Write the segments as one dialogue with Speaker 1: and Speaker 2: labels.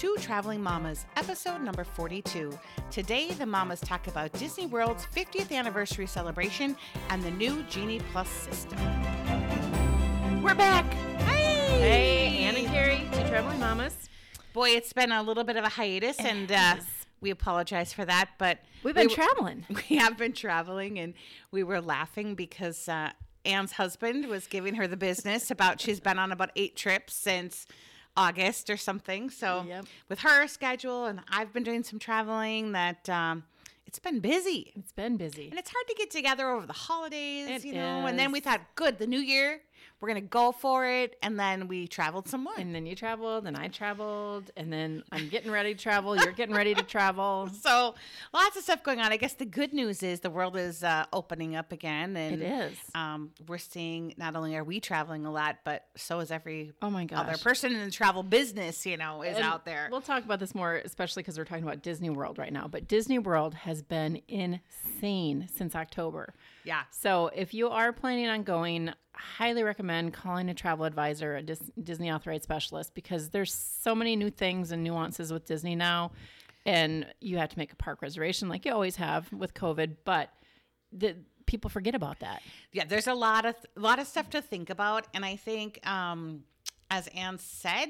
Speaker 1: to Traveling Mamas, episode number 42. Today, the mamas talk about Disney World's 50th anniversary celebration and the new Genie Plus system. We're back. Hey!
Speaker 2: Hey, Ann and Carrie, two traveling mamas.
Speaker 1: Boy, it's been a little bit of a hiatus, and uh, we apologize for that, but
Speaker 2: We've been
Speaker 1: we,
Speaker 2: traveling.
Speaker 1: we have been traveling, and we were laughing because uh, Anne's husband was giving her the business about she's been on about eight trips since August or something. So
Speaker 2: Yep.
Speaker 1: with her schedule, and I've been doing some traveling, that um, it's been busy.
Speaker 2: It's been busy.
Speaker 1: And it's hard to get together over the holidays,
Speaker 2: It
Speaker 1: you know. And then we
Speaker 2: is.
Speaker 1: thought, good, the new year, we're gonna go for it. And then we traveled some more.
Speaker 2: And then you traveled, and I traveled, and then I'm getting ready to travel. You're getting ready to travel.
Speaker 1: so lots of stuff going on. I guess the good news is the world is uh, opening up again, and
Speaker 2: It is.
Speaker 1: Um, we're seeing not only are we traveling a lot, but so is every
Speaker 2: Oh my
Speaker 1: other
Speaker 2: gosh.
Speaker 1: person in the travel business. You know, is
Speaker 2: And
Speaker 1: out there.
Speaker 2: We'll talk about this more, especially because we're talking about Disney World right now. But Disney World has been insane since October.
Speaker 1: yeah,
Speaker 2: So if you are planning on going, highly recommend calling a travel advisor, a Dis- Disney authorized specialist, because there's so many new things and nuances with Disney now, and you have to make a park reservation like you always have with COVID. But the people forget about that.
Speaker 1: yeah. There's a lot of a lot of stuff to think about, and I think, um, as Anne said,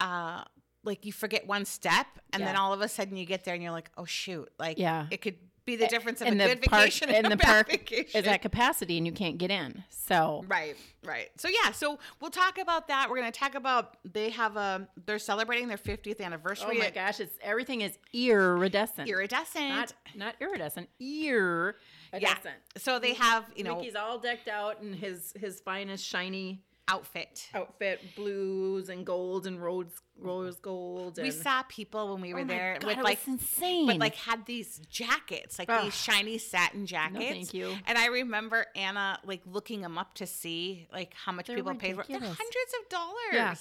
Speaker 1: uh, like you forget one step, and then all of a sudden you get there and you're like, oh shoot, like
Speaker 2: Yeah.
Speaker 1: it could be the difference of
Speaker 2: and
Speaker 1: a
Speaker 2: the
Speaker 1: good
Speaker 2: park
Speaker 1: vacation and,
Speaker 2: and
Speaker 1: a
Speaker 2: the
Speaker 1: bad
Speaker 2: park
Speaker 1: vacation.
Speaker 2: is at capacity, and you can't get in. So
Speaker 1: Right, right. So yeah, so we'll talk about that. We're going to talk about they have a they're celebrating their 50th anniversary.
Speaker 2: Oh
Speaker 1: my
Speaker 2: gosh, it's everything is iridescent.
Speaker 1: Iridescent.
Speaker 2: Not not iridescent, iridescent.
Speaker 1: yeah. So they have, you know,
Speaker 2: Mickey's all decked out in his his finest shiny
Speaker 1: outfit.
Speaker 2: outfit, blues and gold and rose rose gold. And
Speaker 1: We saw people when we were
Speaker 2: Oh
Speaker 1: there
Speaker 2: God,
Speaker 1: with
Speaker 2: it
Speaker 1: like
Speaker 2: was insane.
Speaker 1: but like had these jackets, like
Speaker 2: Ugh.
Speaker 1: these shiny satin jackets.
Speaker 2: thank you.
Speaker 1: And I remember Anna like looking them up to see like how much
Speaker 2: They're
Speaker 1: people paid for. They're hundreds of dollars.
Speaker 2: Yeah.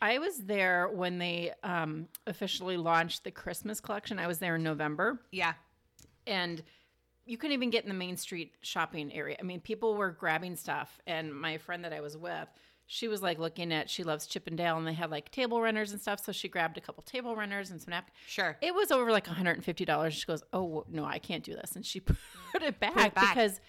Speaker 2: I was there when they um, officially launched the Christmas collection. I was there in November,
Speaker 1: Yeah.
Speaker 2: and you couldn't even get in the Main Street shopping area. I mean, people were grabbing stuff, and my friend that I was with, she was like looking at. She loves Chip 'n' Dale, and they had like table runners and stuff. So she grabbed a couple table runners and some napkins.
Speaker 1: Sure.
Speaker 2: It was over like $150. She goes, "Oh no, I can't do this," and she put it back,
Speaker 1: it back.
Speaker 2: because,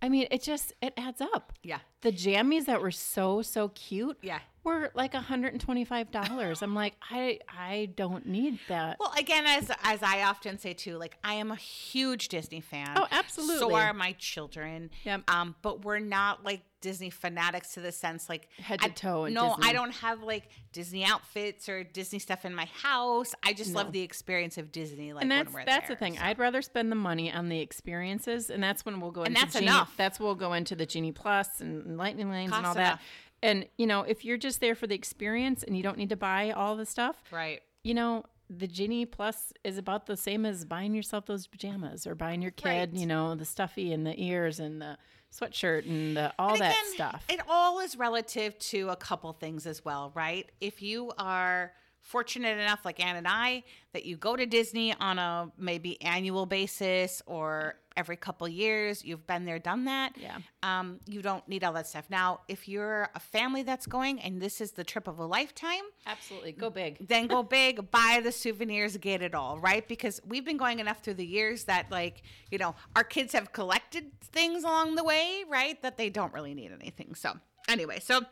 Speaker 2: I mean, it just it adds up.
Speaker 1: Yeah.
Speaker 2: The jammies that were so so cute,
Speaker 1: Yeah.
Speaker 2: Were like $125. I'm like, I I don't need that.
Speaker 1: Well, again, as as I often say too, like I am a huge Disney fan.
Speaker 2: Oh, absolutely.
Speaker 1: So are my children.
Speaker 2: Yep.
Speaker 1: Um, but we're not like Disney fanatics to the sense like
Speaker 2: Head to toe in
Speaker 1: No,
Speaker 2: Disney.
Speaker 1: I don't have like Disney outfits or Disney stuff in my house. I just love the experience of Disney. Like
Speaker 2: and that's
Speaker 1: when we're
Speaker 2: that's
Speaker 1: there,
Speaker 2: the thing.
Speaker 1: so.
Speaker 2: I'd rather spend the money on the experiences, and that's when we'll go into
Speaker 1: that's
Speaker 2: Genie.
Speaker 1: enough.
Speaker 2: That's when we'll go into the Genie Plus and Lightning Lanes and all that. And you know, if you're just there for the experience and you don't need to buy all the stuff,
Speaker 1: Right.
Speaker 2: you know, the Genie Plus is about the same as buying yourself those pajamas or buying your kid,
Speaker 1: Right.
Speaker 2: you know, the stuffy and the ears and the sweatshirt and the, all
Speaker 1: And
Speaker 2: that stuff.
Speaker 1: It all is relative to a couple things as well, right? If you are fortunate enough, like Ann and I, that you go to Disney on a maybe annual basis or every couple years, you've been there, done that.
Speaker 2: Yeah.
Speaker 1: Um, you don't need all that stuff. Now, if you're a family that's going and this is the trip of a lifetime,
Speaker 2: Absolutely, go big.
Speaker 1: then go big, buy the souvenirs, get it all, right? Because we've been going enough through the years that, like, you know, our kids have collected things along the way, right? That they don't really need anything. So, anyway, so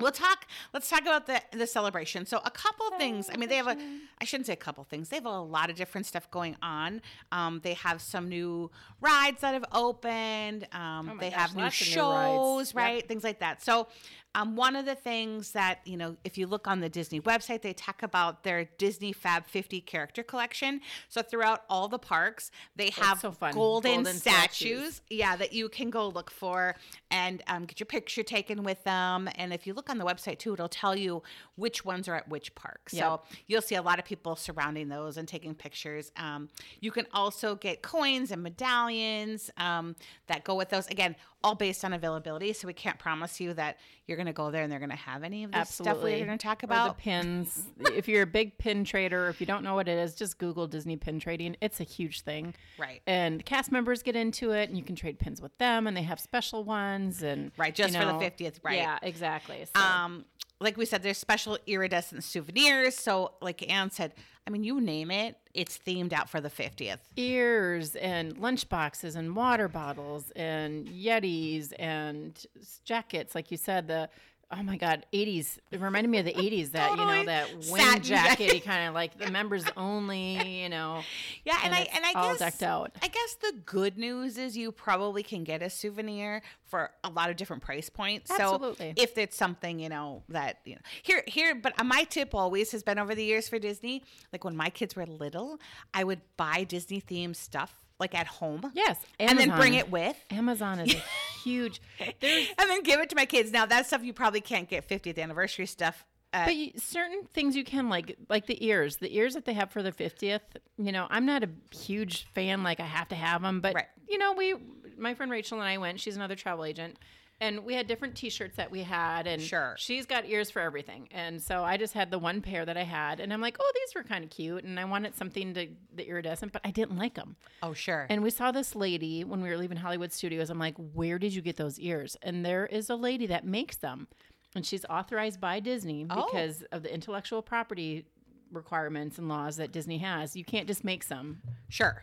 Speaker 1: we'll talk. Let's talk about the the celebration. So, a couple of things. I mean, they have a. I shouldn't say a couple things. They have a lot of different stuff going on. Um, they have some new rides that have opened. Um,
Speaker 2: Oh
Speaker 1: they
Speaker 2: gosh,
Speaker 1: have new
Speaker 2: of new
Speaker 1: shows.
Speaker 2: Yep.
Speaker 1: right? Things like that. So, um, one of the things that, you know, if you look on the Disney website, they talk about their Disney Fab 50 character collection. So, throughout all the parks, they have
Speaker 2: so
Speaker 1: golden,
Speaker 2: Golden
Speaker 1: statues,
Speaker 2: statues.
Speaker 1: yeah, that you can go look for and um, get your picture taken with them. And if you look on the website too, it'll tell you which ones are at which park. So,
Speaker 2: Yep.
Speaker 1: you'll see a lot of people surrounding those and taking pictures. Um, you can also get coins and medallions um, that go with those. Again, all based on availability. So we can't promise you that you're going to go there and they're going to have any of this stuff
Speaker 2: Absolutely.
Speaker 1: we're going to talk
Speaker 2: Or
Speaker 1: about.
Speaker 2: the pins. if you're a big pin trader, if you don't know what it is, just Google Disney pin trading. It's a huge thing.
Speaker 1: Right.
Speaker 2: And cast members get into it, and you can trade pins with them, and they have special ones. And
Speaker 1: Right, just
Speaker 2: you
Speaker 1: for the 50th, right.
Speaker 2: Yeah, exactly. So,
Speaker 1: Um, like we said, there's special iridescent souvenirs. So, like Anne said, I mean, you name it, it's themed out for the 50th.
Speaker 2: Ears and lunchboxes and water bottles and Yetis and jackets, like you said, the oh my god, 80s. It reminded me of the 80s that, you know, that wind
Speaker 1: jacket.
Speaker 2: jacket kind of like the members only, you know.
Speaker 1: Yeah, and, I and I
Speaker 2: all
Speaker 1: guess
Speaker 2: decked out.
Speaker 1: I guess the good news is you probably can get a souvenir for a lot of different price points.
Speaker 2: Absolutely.
Speaker 1: So if it's something you know that you know here here, but my tip always has been over the years for Disney. Like when my kids were little, I would buy Disney themed stuff like at home.
Speaker 2: Yes,
Speaker 1: and then bring it with.
Speaker 2: Amazon is a huge. There's
Speaker 1: and then give it to my kids. Now that stuff you probably can't get 50th anniversary stuff. Uh,
Speaker 2: But you, certain things you can like, like the ears, the ears that they have for the fiftieth. You know, I'm not a huge fan. Like I have to have them, but
Speaker 1: Right.
Speaker 2: you know, we, my friend Rachel and I went. She's another travel agent, and we had different T-shirts that we had, and
Speaker 1: Sure.
Speaker 2: she's got ears for everything. And so I just had the one pair that I had, and I'm like, oh, these were kind of cute, and I wanted something to the iridescent, but I didn't like them.
Speaker 1: oh sure.
Speaker 2: And we saw this lady when we were leaving Hollywood Studios. I'm like, where did you get those ears? And there is a lady that makes them. And she's authorized by Disney
Speaker 1: Oh.
Speaker 2: because of the intellectual property requirements and laws that Disney has. You can't just make some.
Speaker 1: sure.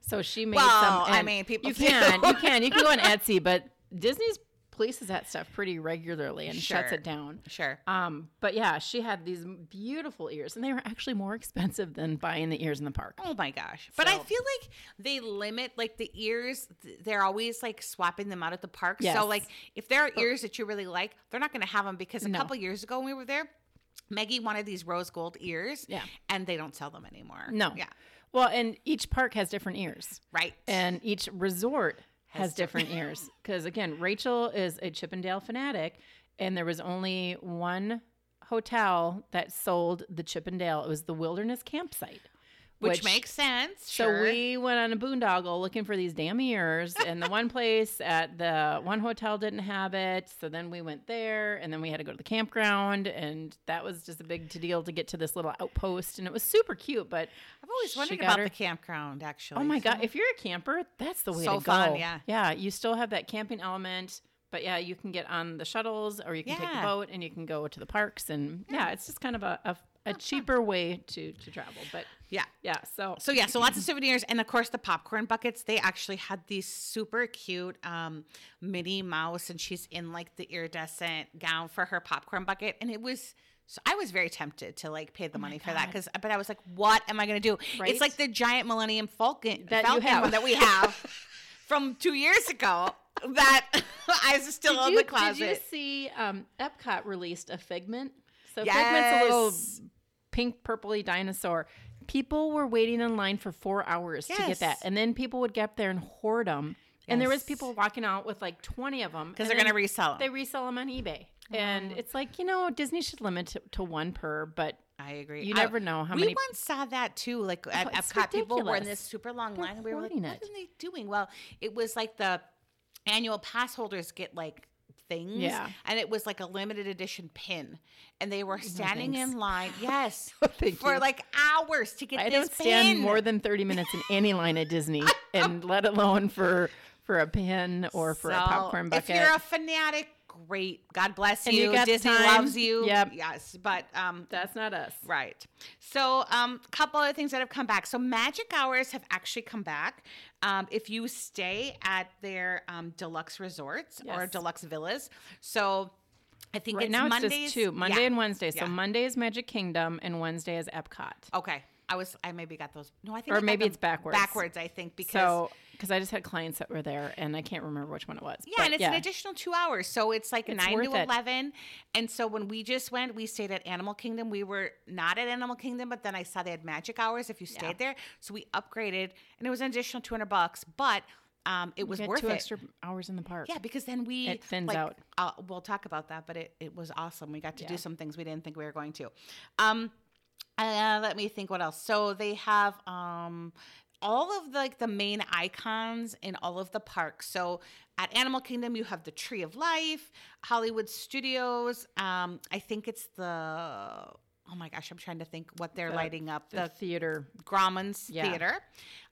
Speaker 2: So she made
Speaker 1: Well,
Speaker 2: some.
Speaker 1: I mean, people
Speaker 2: You can. You can. You can go on Etsy, but Disney's polices that stuff pretty regularly and shuts it down.
Speaker 1: Sure.
Speaker 2: Um, but yeah, she had these beautiful ears, and they were actually more expensive than buying the ears in the park.
Speaker 1: Oh my gosh. But I feel like they limit like the ears they're always like swapping them out at the park.
Speaker 2: Yes.
Speaker 1: So like if there are ears that you really like, they're not going to have them because a
Speaker 2: No.
Speaker 1: couple years ago when we were there, Maggie wanted these rose gold ears
Speaker 2: Yeah.
Speaker 1: and they don't sell them anymore.
Speaker 2: No.
Speaker 1: Yeah.
Speaker 2: Well, and each park has different ears.
Speaker 1: Right.
Speaker 2: and each resort has,
Speaker 1: Has
Speaker 2: different ears. Because again rachel is a Chip 'n' Dale fanatic and there was only one hotel that sold the Chip 'n' Dale. It was the wilderness campsite
Speaker 1: which, makes sense.
Speaker 2: so
Speaker 1: Sure.
Speaker 2: we went on a boondoggle looking for these damn ears and the one place at the one hotel didn't have it so then we went there and then we had to go to the campground and that was just a big to deal to get to this little outpost and it was super cute but
Speaker 1: I've always wondered about
Speaker 2: her-
Speaker 1: the campground actually.
Speaker 2: Oh my god! If you're a camper, that's the way
Speaker 1: So
Speaker 2: to go.
Speaker 1: fun, yeah.
Speaker 2: yeah. You still have that camping element, but yeah, you can get on the shuttles or you can take the boat and you can go to the parks and yeah, it's just kind of a, a, a cheaper way to to travel. But
Speaker 1: yeah.
Speaker 2: yeah, so
Speaker 1: So yeah, so lots of souvenirs, and of course the popcorn buckets. They actually had these super cute um, Minnie Mouse, and she's in like the iridescent gown for her popcorn bucket, and it was. So I was very tempted to like pay the money for that
Speaker 2: Oh
Speaker 1: because, but I was like, what am I gonna do?
Speaker 2: Right?
Speaker 1: It's like the giant Millennium Falcon
Speaker 2: That you
Speaker 1: Falcon
Speaker 2: have.
Speaker 1: that we have from two years ago. That I was still
Speaker 2: did
Speaker 1: in
Speaker 2: you,
Speaker 1: the closet.
Speaker 2: Did you see um, Epcot released a Figment? So Figment's a little
Speaker 1: Yes.
Speaker 2: Pink purpley dinosaur. People were waiting in line for four hours to get that, and then people would get up there and hoard them. And there was people walking out with like twenty of them
Speaker 1: because they're gonna resell them.
Speaker 2: they resell them on eBay. Oh. And it's like, you know, Disney should limit it to one per, but
Speaker 1: I agree.
Speaker 2: you
Speaker 1: I-
Speaker 2: never know how
Speaker 1: we
Speaker 2: many.
Speaker 1: We once saw that too, like oh, at
Speaker 2: Oh,
Speaker 1: Epcot. People were in this super long
Speaker 2: They're
Speaker 1: line, and we were like, "What
Speaker 2: it.
Speaker 1: are they doing?" Well, it was like the annual pass holders get like things,
Speaker 2: Yeah.
Speaker 1: and it was like a limited edition pin, and they were standing
Speaker 2: thanks.
Speaker 1: in line, yes, for
Speaker 2: you.
Speaker 1: like hours to get
Speaker 2: I
Speaker 1: this
Speaker 2: don't stand
Speaker 1: pin.
Speaker 2: more than 30 minutes in any line at Disney, and let alone for for a pin or for a popcorn bucket.
Speaker 1: If you're a fanatic, great. God bless
Speaker 2: And
Speaker 1: you.
Speaker 2: you
Speaker 1: Disney
Speaker 2: time.
Speaker 1: loves you.
Speaker 2: Yep.
Speaker 1: Yes, but um,
Speaker 2: That's not us.
Speaker 1: Right. So, um, a couple other things that have come back. So, magic hours have actually come back. Um, if you stay at their um, deluxe resorts or deluxe villas. So, I think
Speaker 2: Right
Speaker 1: it's
Speaker 2: now it's
Speaker 1: Mondays.
Speaker 2: just two, Monday
Speaker 1: yeah.
Speaker 2: and Wednesday. So
Speaker 1: Yeah.
Speaker 2: Monday is Magic Kingdom and Wednesday is Epcot.
Speaker 1: Okay. I was. I maybe got those. No, I think.
Speaker 2: Or
Speaker 1: I
Speaker 2: maybe it's backwards.
Speaker 1: Backwards, I think, because.
Speaker 2: So because I just had clients that were there and I can't remember which one it was.
Speaker 1: yeah,
Speaker 2: But
Speaker 1: and it's an additional two hours, so it's like
Speaker 2: It's
Speaker 1: nine to
Speaker 2: it.
Speaker 1: eleven. And so when we just went, we stayed at Animal Kingdom. We were not at Animal Kingdom, but then I saw they had magic hours if you stayed
Speaker 2: Yeah.
Speaker 1: there. So we upgraded, and it was an additional two hundred bucks, but um, it was
Speaker 2: You get
Speaker 1: worth
Speaker 2: two
Speaker 1: it.
Speaker 2: extra hours in the park.
Speaker 1: Yeah, because then we
Speaker 2: It thins
Speaker 1: like,
Speaker 2: out.
Speaker 1: Uh, we'll talk about that, but it, it was awesome. We got to
Speaker 2: Yeah.
Speaker 1: do some things we didn't think we were going to. Um, uh, let me think what else. So they have um all of the, like the main icons in all of the parks. So at Animal Kingdom, you have the Tree of Life, Hollywood Studios. Um, I think it's the oh my gosh, I'm trying to think what they're
Speaker 2: The-
Speaker 1: lighting up.
Speaker 2: The,
Speaker 1: The,
Speaker 2: theater.
Speaker 1: Grauman's
Speaker 2: Yeah.
Speaker 1: Theater.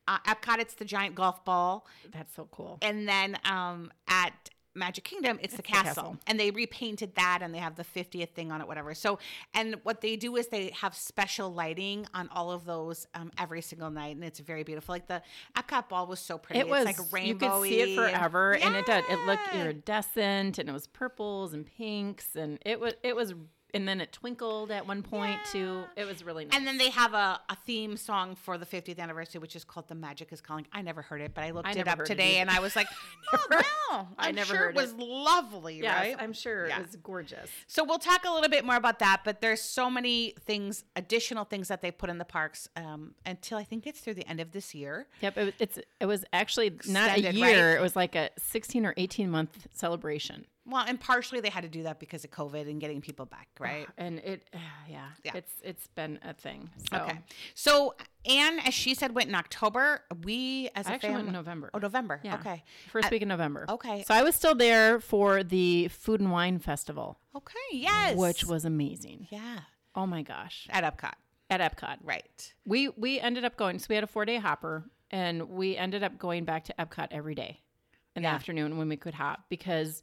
Speaker 1: Uh, Epcot, it's the giant golf ball.
Speaker 2: That's so cool.
Speaker 1: And then um, at Magic Kingdom, it's, the,
Speaker 2: the
Speaker 1: castle.
Speaker 2: castle.
Speaker 1: and they repainted that, and they have the 50th thing on it, whatever. So, and what they do is they have special lighting on all of those um, every single night, and it's very beautiful. Like the Epcot ball was so pretty.
Speaker 2: It was
Speaker 1: it's like rainbowy.
Speaker 2: you could see it forever, and it did. It looked iridescent, and it was purples and pinks, and it was it was, and then it twinkled at one point too. It was really nice.
Speaker 1: And then they have a, a theme song for the 50th anniversary, which is called "The Magic Is Calling." I never heard it, but I looked
Speaker 2: I
Speaker 1: it up
Speaker 2: heard it
Speaker 1: today, and I was like, "Oh wow!"
Speaker 2: I
Speaker 1: I'm
Speaker 2: never
Speaker 1: sure
Speaker 2: heard
Speaker 1: it was
Speaker 2: it.
Speaker 1: lovely,
Speaker 2: yes,
Speaker 1: right?
Speaker 2: I'm sure
Speaker 1: Yeah.
Speaker 2: it was gorgeous.
Speaker 1: So we'll talk a little bit more about that, but there's so many things, additional things that they put in the parks um, until I think it's through the end of this year.
Speaker 2: Yep, it, was- it's it was actually not a year.
Speaker 1: right?
Speaker 2: It was like a 16 or 18 month celebration.
Speaker 1: Well, and partially they had to do that because of COVID and getting people back, right?
Speaker 2: And it, yeah,
Speaker 1: Yeah.
Speaker 2: it's it's been a thing. So
Speaker 1: Okay. So Anne, as she said, went in October. We as
Speaker 2: I
Speaker 1: a
Speaker 2: actually went in. November.
Speaker 1: Oh, November.
Speaker 2: Yeah.
Speaker 1: Okay.
Speaker 2: First
Speaker 1: Uh,
Speaker 2: week in November.
Speaker 1: okay.
Speaker 2: So I was still there for the Food and Wine Festival,
Speaker 1: Okay. Yes.
Speaker 2: which was amazing.
Speaker 1: yeah
Speaker 2: Oh my gosh.
Speaker 1: at Epcot.
Speaker 2: At Epcot.
Speaker 1: Right.
Speaker 2: We we ended up going so we had a 4-day hopper and we ended up going back to Epcot every day in the afternoon when we could hop because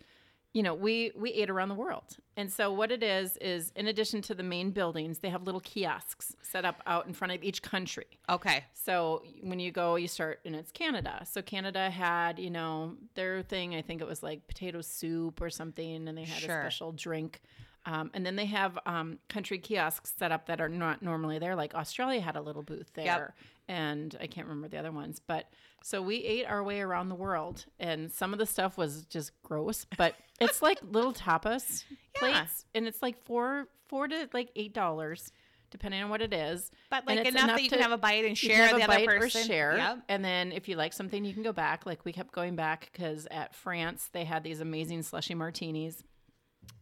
Speaker 2: you know, we we ate around the world. And so what it is is in addition to the main buildings, they have little kiosks set up out in front of each country.
Speaker 1: Okay.
Speaker 2: So when you go, you start, and it's Canada. So Canada had, you know, their thing. I think it was like potato soup or something, and they had
Speaker 1: Sure.
Speaker 2: a special drink. Um, and then they have um, country kiosks set up that are not normally there. Like Australia had a little booth there, and I can't remember the other ones. But so we ate our way around the world, and some of the stuff was just gross. But it's like little tapas plates, and it's like four, four to like eight dollars, depending on what it is.
Speaker 1: But
Speaker 2: And
Speaker 1: like
Speaker 2: it's
Speaker 1: enough, that you can
Speaker 2: to-
Speaker 1: have a bite and
Speaker 2: you
Speaker 1: share
Speaker 2: can
Speaker 1: the
Speaker 2: a
Speaker 1: other
Speaker 2: bite
Speaker 1: person.
Speaker 2: or share.
Speaker 1: Yep.
Speaker 2: And then if you like something, you can go back. Like we kept going back because at France they had these amazing slushy martinis,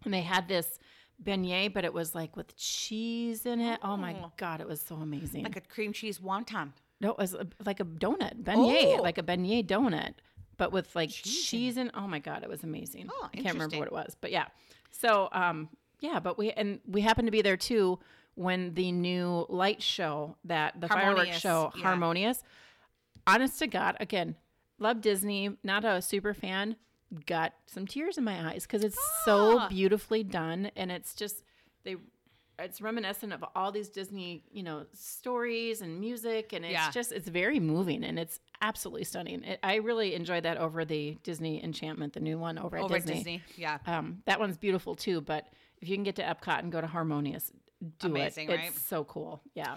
Speaker 2: and they had this beignet, but it was like with cheese in it. Oh, my
Speaker 1: Oh.
Speaker 2: god, it was so amazing.
Speaker 1: Like a cream cheese wonton.
Speaker 2: No, it was like a donut beignet,
Speaker 1: Oh.
Speaker 2: like a beignet donut, but with like
Speaker 1: Cheese
Speaker 2: cheese, in. Oh my god, it was amazing.
Speaker 1: Oh,
Speaker 2: I can't remember what it was, but yeah. So um, yeah, but we and we happened to be there too when the new light show that the fireworks show
Speaker 1: yeah.
Speaker 2: harmonious honest to god again love disney not a super fan got some tears in my eyes because it's so
Speaker 1: Ah.
Speaker 2: beautifully done and it's just they it's reminiscent of all these disney you know stories and music and it's
Speaker 1: Yeah.
Speaker 2: just it's very moving and it's absolutely stunning it, i really enjoyed that over the disney enchantment the new one over at
Speaker 1: Over
Speaker 2: disney,
Speaker 1: at Disney. Yeah.
Speaker 2: um, that one's beautiful too but if you can get to epcot and go to harmonious do
Speaker 1: Amazing,
Speaker 2: it
Speaker 1: right?
Speaker 2: it's so cool yeah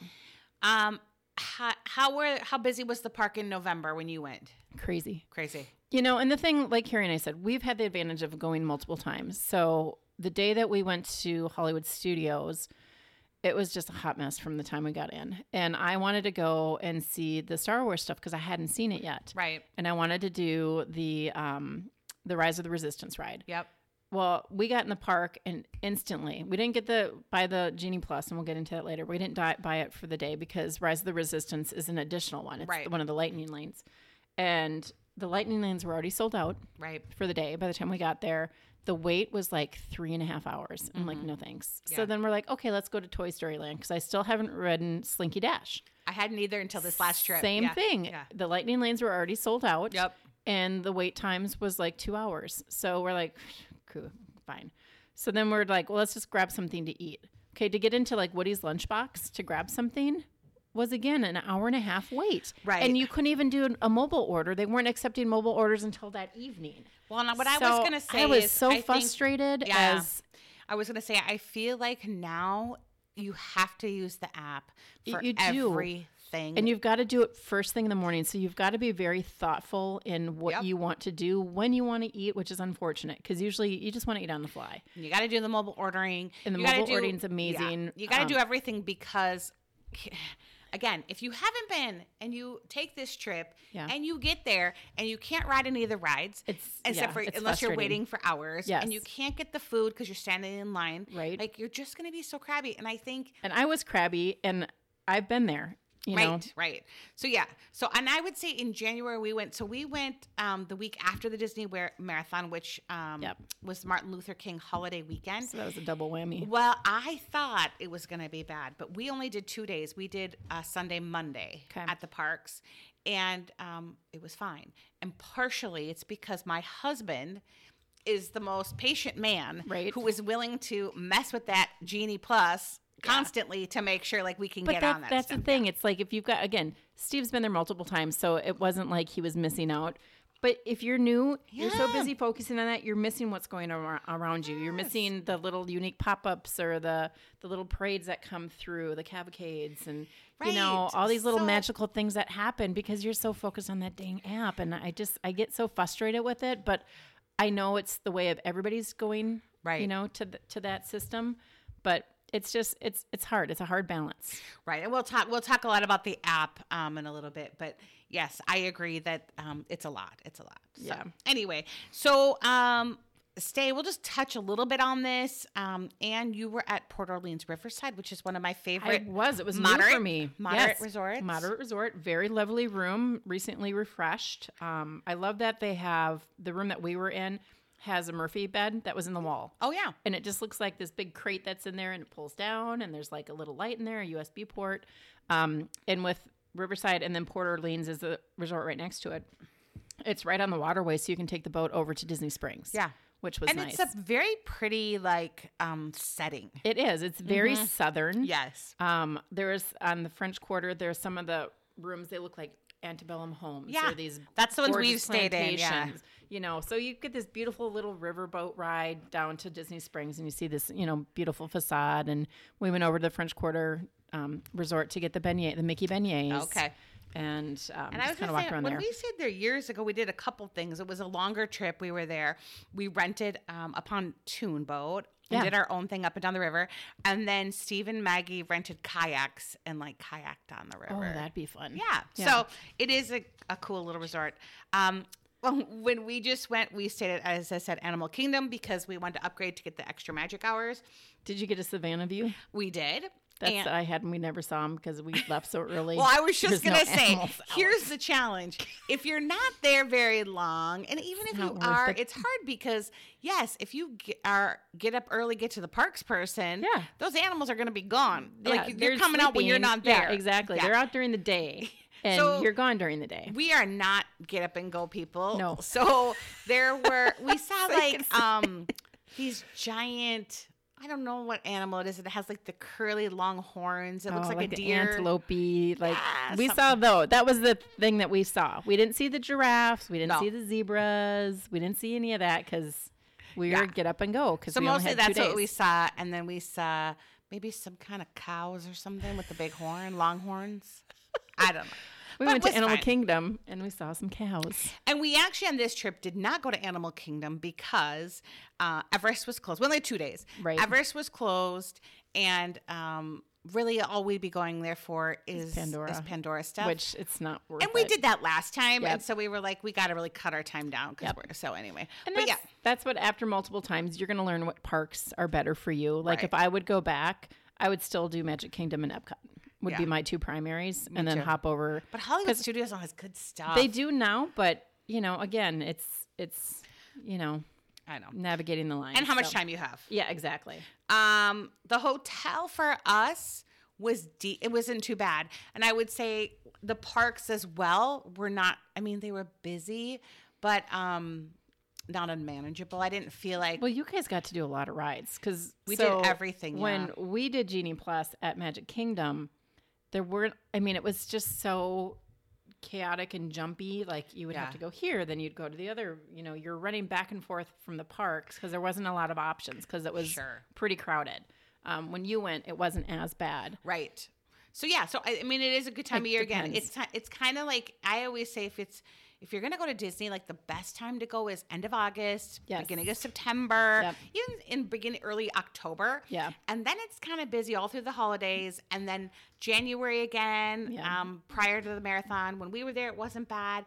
Speaker 1: Um, how, how were how busy was the park in November when you went?
Speaker 2: crazy
Speaker 1: Crazy.
Speaker 2: You know, and the thing, like Carrie and I said, we've had the advantage of going multiple times. So the day that we went to Hollywood Studios, it was just a hot mess from the time we got in. And I wanted to go and see the Star Wars stuff because I hadn't seen it yet.
Speaker 1: Right.
Speaker 2: And I wanted to do the um, the Rise of the Resistance ride.
Speaker 1: Yep.
Speaker 2: Well, we got in the park and instantly we didn't get the buy the Genie Plus, and we'll get into that later. We didn't di- buy it for the day because Rise of the Resistance is an additional one. It's
Speaker 1: Right.
Speaker 2: one of the lightning lanes, and the lightning lanes were already sold out
Speaker 1: Right.
Speaker 2: for the day. By the time we got there, the wait was like three and a half hours. I'm like, mm-hmm. no thanks.
Speaker 1: Yeah.
Speaker 2: So then we're like, okay, let's go to Toy Story Land because I still haven't ridden Slinky Dash.
Speaker 1: I hadn't either until this last trip.
Speaker 2: Same
Speaker 1: Yeah.
Speaker 2: thing.
Speaker 1: Yeah.
Speaker 2: The lightning lanes were already sold out.
Speaker 1: Yep.
Speaker 2: And the wait times was like two hours. So we're like, cool, fine. So then we're like, well, let's just grab something to eat. Okay, to get into like Woody's lunchbox to grab something was again an hour and a half wait.
Speaker 1: Right.
Speaker 2: And you couldn't even do a mobile order. They weren't accepting mobile orders until that evening.
Speaker 1: Well, now what I was gonna say
Speaker 2: I was
Speaker 1: is
Speaker 2: so
Speaker 1: I think-
Speaker 2: frustrated
Speaker 1: Yeah.
Speaker 2: as
Speaker 1: I was gonna say I feel like now you have to use the app for
Speaker 2: you do.
Speaker 1: everything.
Speaker 2: And you've got to do it first thing in the morning. So you've got to be very thoughtful in what
Speaker 1: Yep.
Speaker 2: you want to do when you want to eat, which is unfortunate because usually you just want to eat on the fly.
Speaker 1: You got to do the mobile ordering.
Speaker 2: And the
Speaker 1: You
Speaker 2: mobile ordering's
Speaker 1: yeah.
Speaker 2: amazing.
Speaker 1: You got to
Speaker 2: Um,
Speaker 1: do everything because, again, if you haven't been and you take this trip
Speaker 2: Yeah.
Speaker 1: and you get there and you can't ride any of the rides,
Speaker 2: It's
Speaker 1: except
Speaker 2: yeah,
Speaker 1: for
Speaker 2: it's
Speaker 1: unless you're waiting for hours, and you can't get the food because you're standing in line,
Speaker 2: Right.
Speaker 1: Like you're just gonna be so crabby. And I think
Speaker 2: And I was crabby, and I've been there. You know,
Speaker 1: right, right. So yeah. So and I would say in January we went. So we went um, the week after the Disney World Marathon, which um,
Speaker 2: Yep.
Speaker 1: was Martin Luther King holiday weekend.
Speaker 2: so that was a double whammy.
Speaker 1: Well, I thought it was going to be bad, but we only did two days. We did uh, Sunday, Monday
Speaker 2: Okay.
Speaker 1: at the parks, and um, it was fine. And partially, it's because my husband is the most patient man,
Speaker 2: Right.
Speaker 1: Who is willing to mess with that genie plus constantly to make sure like we can
Speaker 2: But
Speaker 1: get
Speaker 2: that,
Speaker 1: on that.
Speaker 2: that's
Speaker 1: stuff.
Speaker 2: the thing. It's like if you've got again, Steve's been there multiple times, so it wasn't like he was missing out. But if you're new, you're so busy focusing on that, you're missing what's going on around you. You're missing the little unique pop-ups or the the little parades that come through, the cavalcades, and you know all these little
Speaker 1: So-
Speaker 2: magical things that happen because you're so focused on that dang app. And I just I get so frustrated with it, but I know it's the way of everybody's going,
Speaker 1: Right.
Speaker 2: You know, to the, to that system, but. It's just it's it's hard. It's a hard balance.
Speaker 1: Right, and we'll talk. We'll talk a lot about the app um, in a little bit, but yes, I agree that um, it's a lot. It's a lot. So,
Speaker 2: Yeah.
Speaker 1: Anyway, so um, stay. We'll just touch a little bit on this. Um, and you were at Port Orleans Riverside, which is one of my
Speaker 2: I
Speaker 1: favorite.
Speaker 2: was. It was
Speaker 1: moderate-
Speaker 2: new for me.
Speaker 1: moderate
Speaker 2: Yes.
Speaker 1: resorts?
Speaker 2: Moderate resort. Very lovely room. Recently refreshed. Um, I love that they have the room that we were in has a Murphy bed that was in the wall.
Speaker 1: oh yeah,
Speaker 2: And it just looks like this big crate that's in there and it pulls down and there's like a little light in there, a USB port. Um, and with Riverside and then Port Orleans is the resort right next to it. It's right on the waterway, so you can take the boat over to Disney Springs.
Speaker 1: Yeah.
Speaker 2: Which was
Speaker 1: and
Speaker 2: nice.
Speaker 1: it's a very pretty like um, setting.
Speaker 2: it is. It's very southern.
Speaker 1: Yes.
Speaker 2: Um, there was on the French Quarter. There's some of the rooms. They look like antebellum homes.
Speaker 1: Yeah,
Speaker 2: these
Speaker 1: that's the ones we've stayed in, yeah.
Speaker 2: You know, so you get this beautiful little riverboat ride down to Disney Springs, and you see this, you know, beautiful facade. And we went over to the French Quarter um, resort to get the beignet, the Mickey beignets.
Speaker 1: Okay.
Speaker 2: And, um,
Speaker 1: And I was
Speaker 2: kind of walked around
Speaker 1: when
Speaker 2: there.
Speaker 1: we stayed there years ago, we did a couple things. It was a longer trip. We were there. We rented um, a pontoon boat and
Speaker 2: Yeah.
Speaker 1: did our own thing up and down the river. And then Steve and Maggie rented kayaks and like kayaked on the river.
Speaker 2: oh, that'd be fun.
Speaker 1: yeah.
Speaker 2: Yeah.
Speaker 1: So it is a, a cool little resort. Um, well, when we just went, we stayed at, as I said, Animal Kingdom because we wanted to upgrade to get the extra magic hours.
Speaker 2: Did you get a Savannah view?
Speaker 1: We did.
Speaker 2: That's
Speaker 1: And-
Speaker 2: I had, and we never saw them because we left so early.
Speaker 1: Well, I was just
Speaker 2: There's
Speaker 1: gonna say,
Speaker 2: animals out.
Speaker 1: here's the challenge: if you're not there very long, and even if you are,
Speaker 2: it.
Speaker 1: it's hard because yes, if you get, are get up early, get to the parks person,
Speaker 2: Yeah.
Speaker 1: those animals are gonna be gone. like you're
Speaker 2: they're
Speaker 1: coming out when you're not there.
Speaker 2: Yeah, exactly.
Speaker 1: Yeah.
Speaker 2: They're out during the day, and
Speaker 1: So-
Speaker 2: you're gone during the day.
Speaker 1: We are not get up and go people.
Speaker 2: No.
Speaker 1: So there were we saw like um these giant. I don't know what animal it is. It has like the curly long horns. It looks
Speaker 2: Oh,
Speaker 1: like, a deer.
Speaker 2: antelope. Like
Speaker 1: Yeah,
Speaker 2: we
Speaker 1: something.
Speaker 2: saw though. That was the thing that we saw. We didn't see the giraffes. We didn't
Speaker 1: No.
Speaker 2: see the zebras. We didn't see any of that because we
Speaker 1: Yeah.
Speaker 2: were get up and go. Because
Speaker 1: So mostly that's what we saw, and then we saw maybe some kind of cows or something with the big horn, long horns. I don't know.
Speaker 2: We went to Animal
Speaker 1: fine.
Speaker 2: Kingdom and we saw some cows.
Speaker 1: And we actually on this trip did not go to Animal Kingdom because uh, Everest was closed. We only had two days.
Speaker 2: Right.
Speaker 1: Everest was closed, and um, really all we'd be going there for is
Speaker 2: Pandora.
Speaker 1: is Pandora stuff.
Speaker 2: Which it's not worth
Speaker 1: and we
Speaker 2: it.
Speaker 1: did that last time,
Speaker 2: Yep.
Speaker 1: and so we were like, we got to really cut our time down because
Speaker 2: Yep.
Speaker 1: we're so anyway.
Speaker 2: And
Speaker 1: but
Speaker 2: that's,
Speaker 1: yeah,
Speaker 2: that's what after multiple times you're going to learn what parks are better for you. Like
Speaker 1: Right.
Speaker 2: if I would go back, I would still do Magic Kingdom and Epcot. Would
Speaker 1: Yeah.
Speaker 2: be my two primaries, and then
Speaker 1: too.
Speaker 2: hop over.
Speaker 1: but Hollywood Studios has good stuff.
Speaker 2: They do now, but you know, again, it's it's you know
Speaker 1: I know.
Speaker 2: navigating the line.
Speaker 1: And how much time you have?
Speaker 2: Yeah, exactly.
Speaker 1: Um, the hotel for us was de- it wasn't too bad, and I would say the parks as well were not. I mean, they were busy, but um, not unmanageable. I didn't feel like
Speaker 2: Well, you guys got to do a lot of rides because
Speaker 1: We did everything,
Speaker 2: When
Speaker 1: yeah.
Speaker 2: we did Genie Plus at Magic Kingdom, there weren't. I mean, it was just so chaotic and jumpy. Like you would
Speaker 1: Yeah.
Speaker 2: have to go here, then you'd go to the other. You know, you're running back and forth from the parks because there wasn't a lot of options because it was
Speaker 1: Sure.
Speaker 2: pretty crowded. Um, when you went, it wasn't as bad.
Speaker 1: right. So yeah, so I, I mean, it is a good time
Speaker 2: It
Speaker 1: of year. Again, it's it's kind of like I always say if it's if you're gonna go to Disney, like the best time to go is end of August,
Speaker 2: Yes.
Speaker 1: beginning of September,
Speaker 2: Yep.
Speaker 1: even in beginning early October.
Speaker 2: Yeah.
Speaker 1: and then it's kind of busy all through the holidays, and then January again.
Speaker 2: Yeah.
Speaker 1: Um, prior to the marathon, when we were there, it wasn't bad.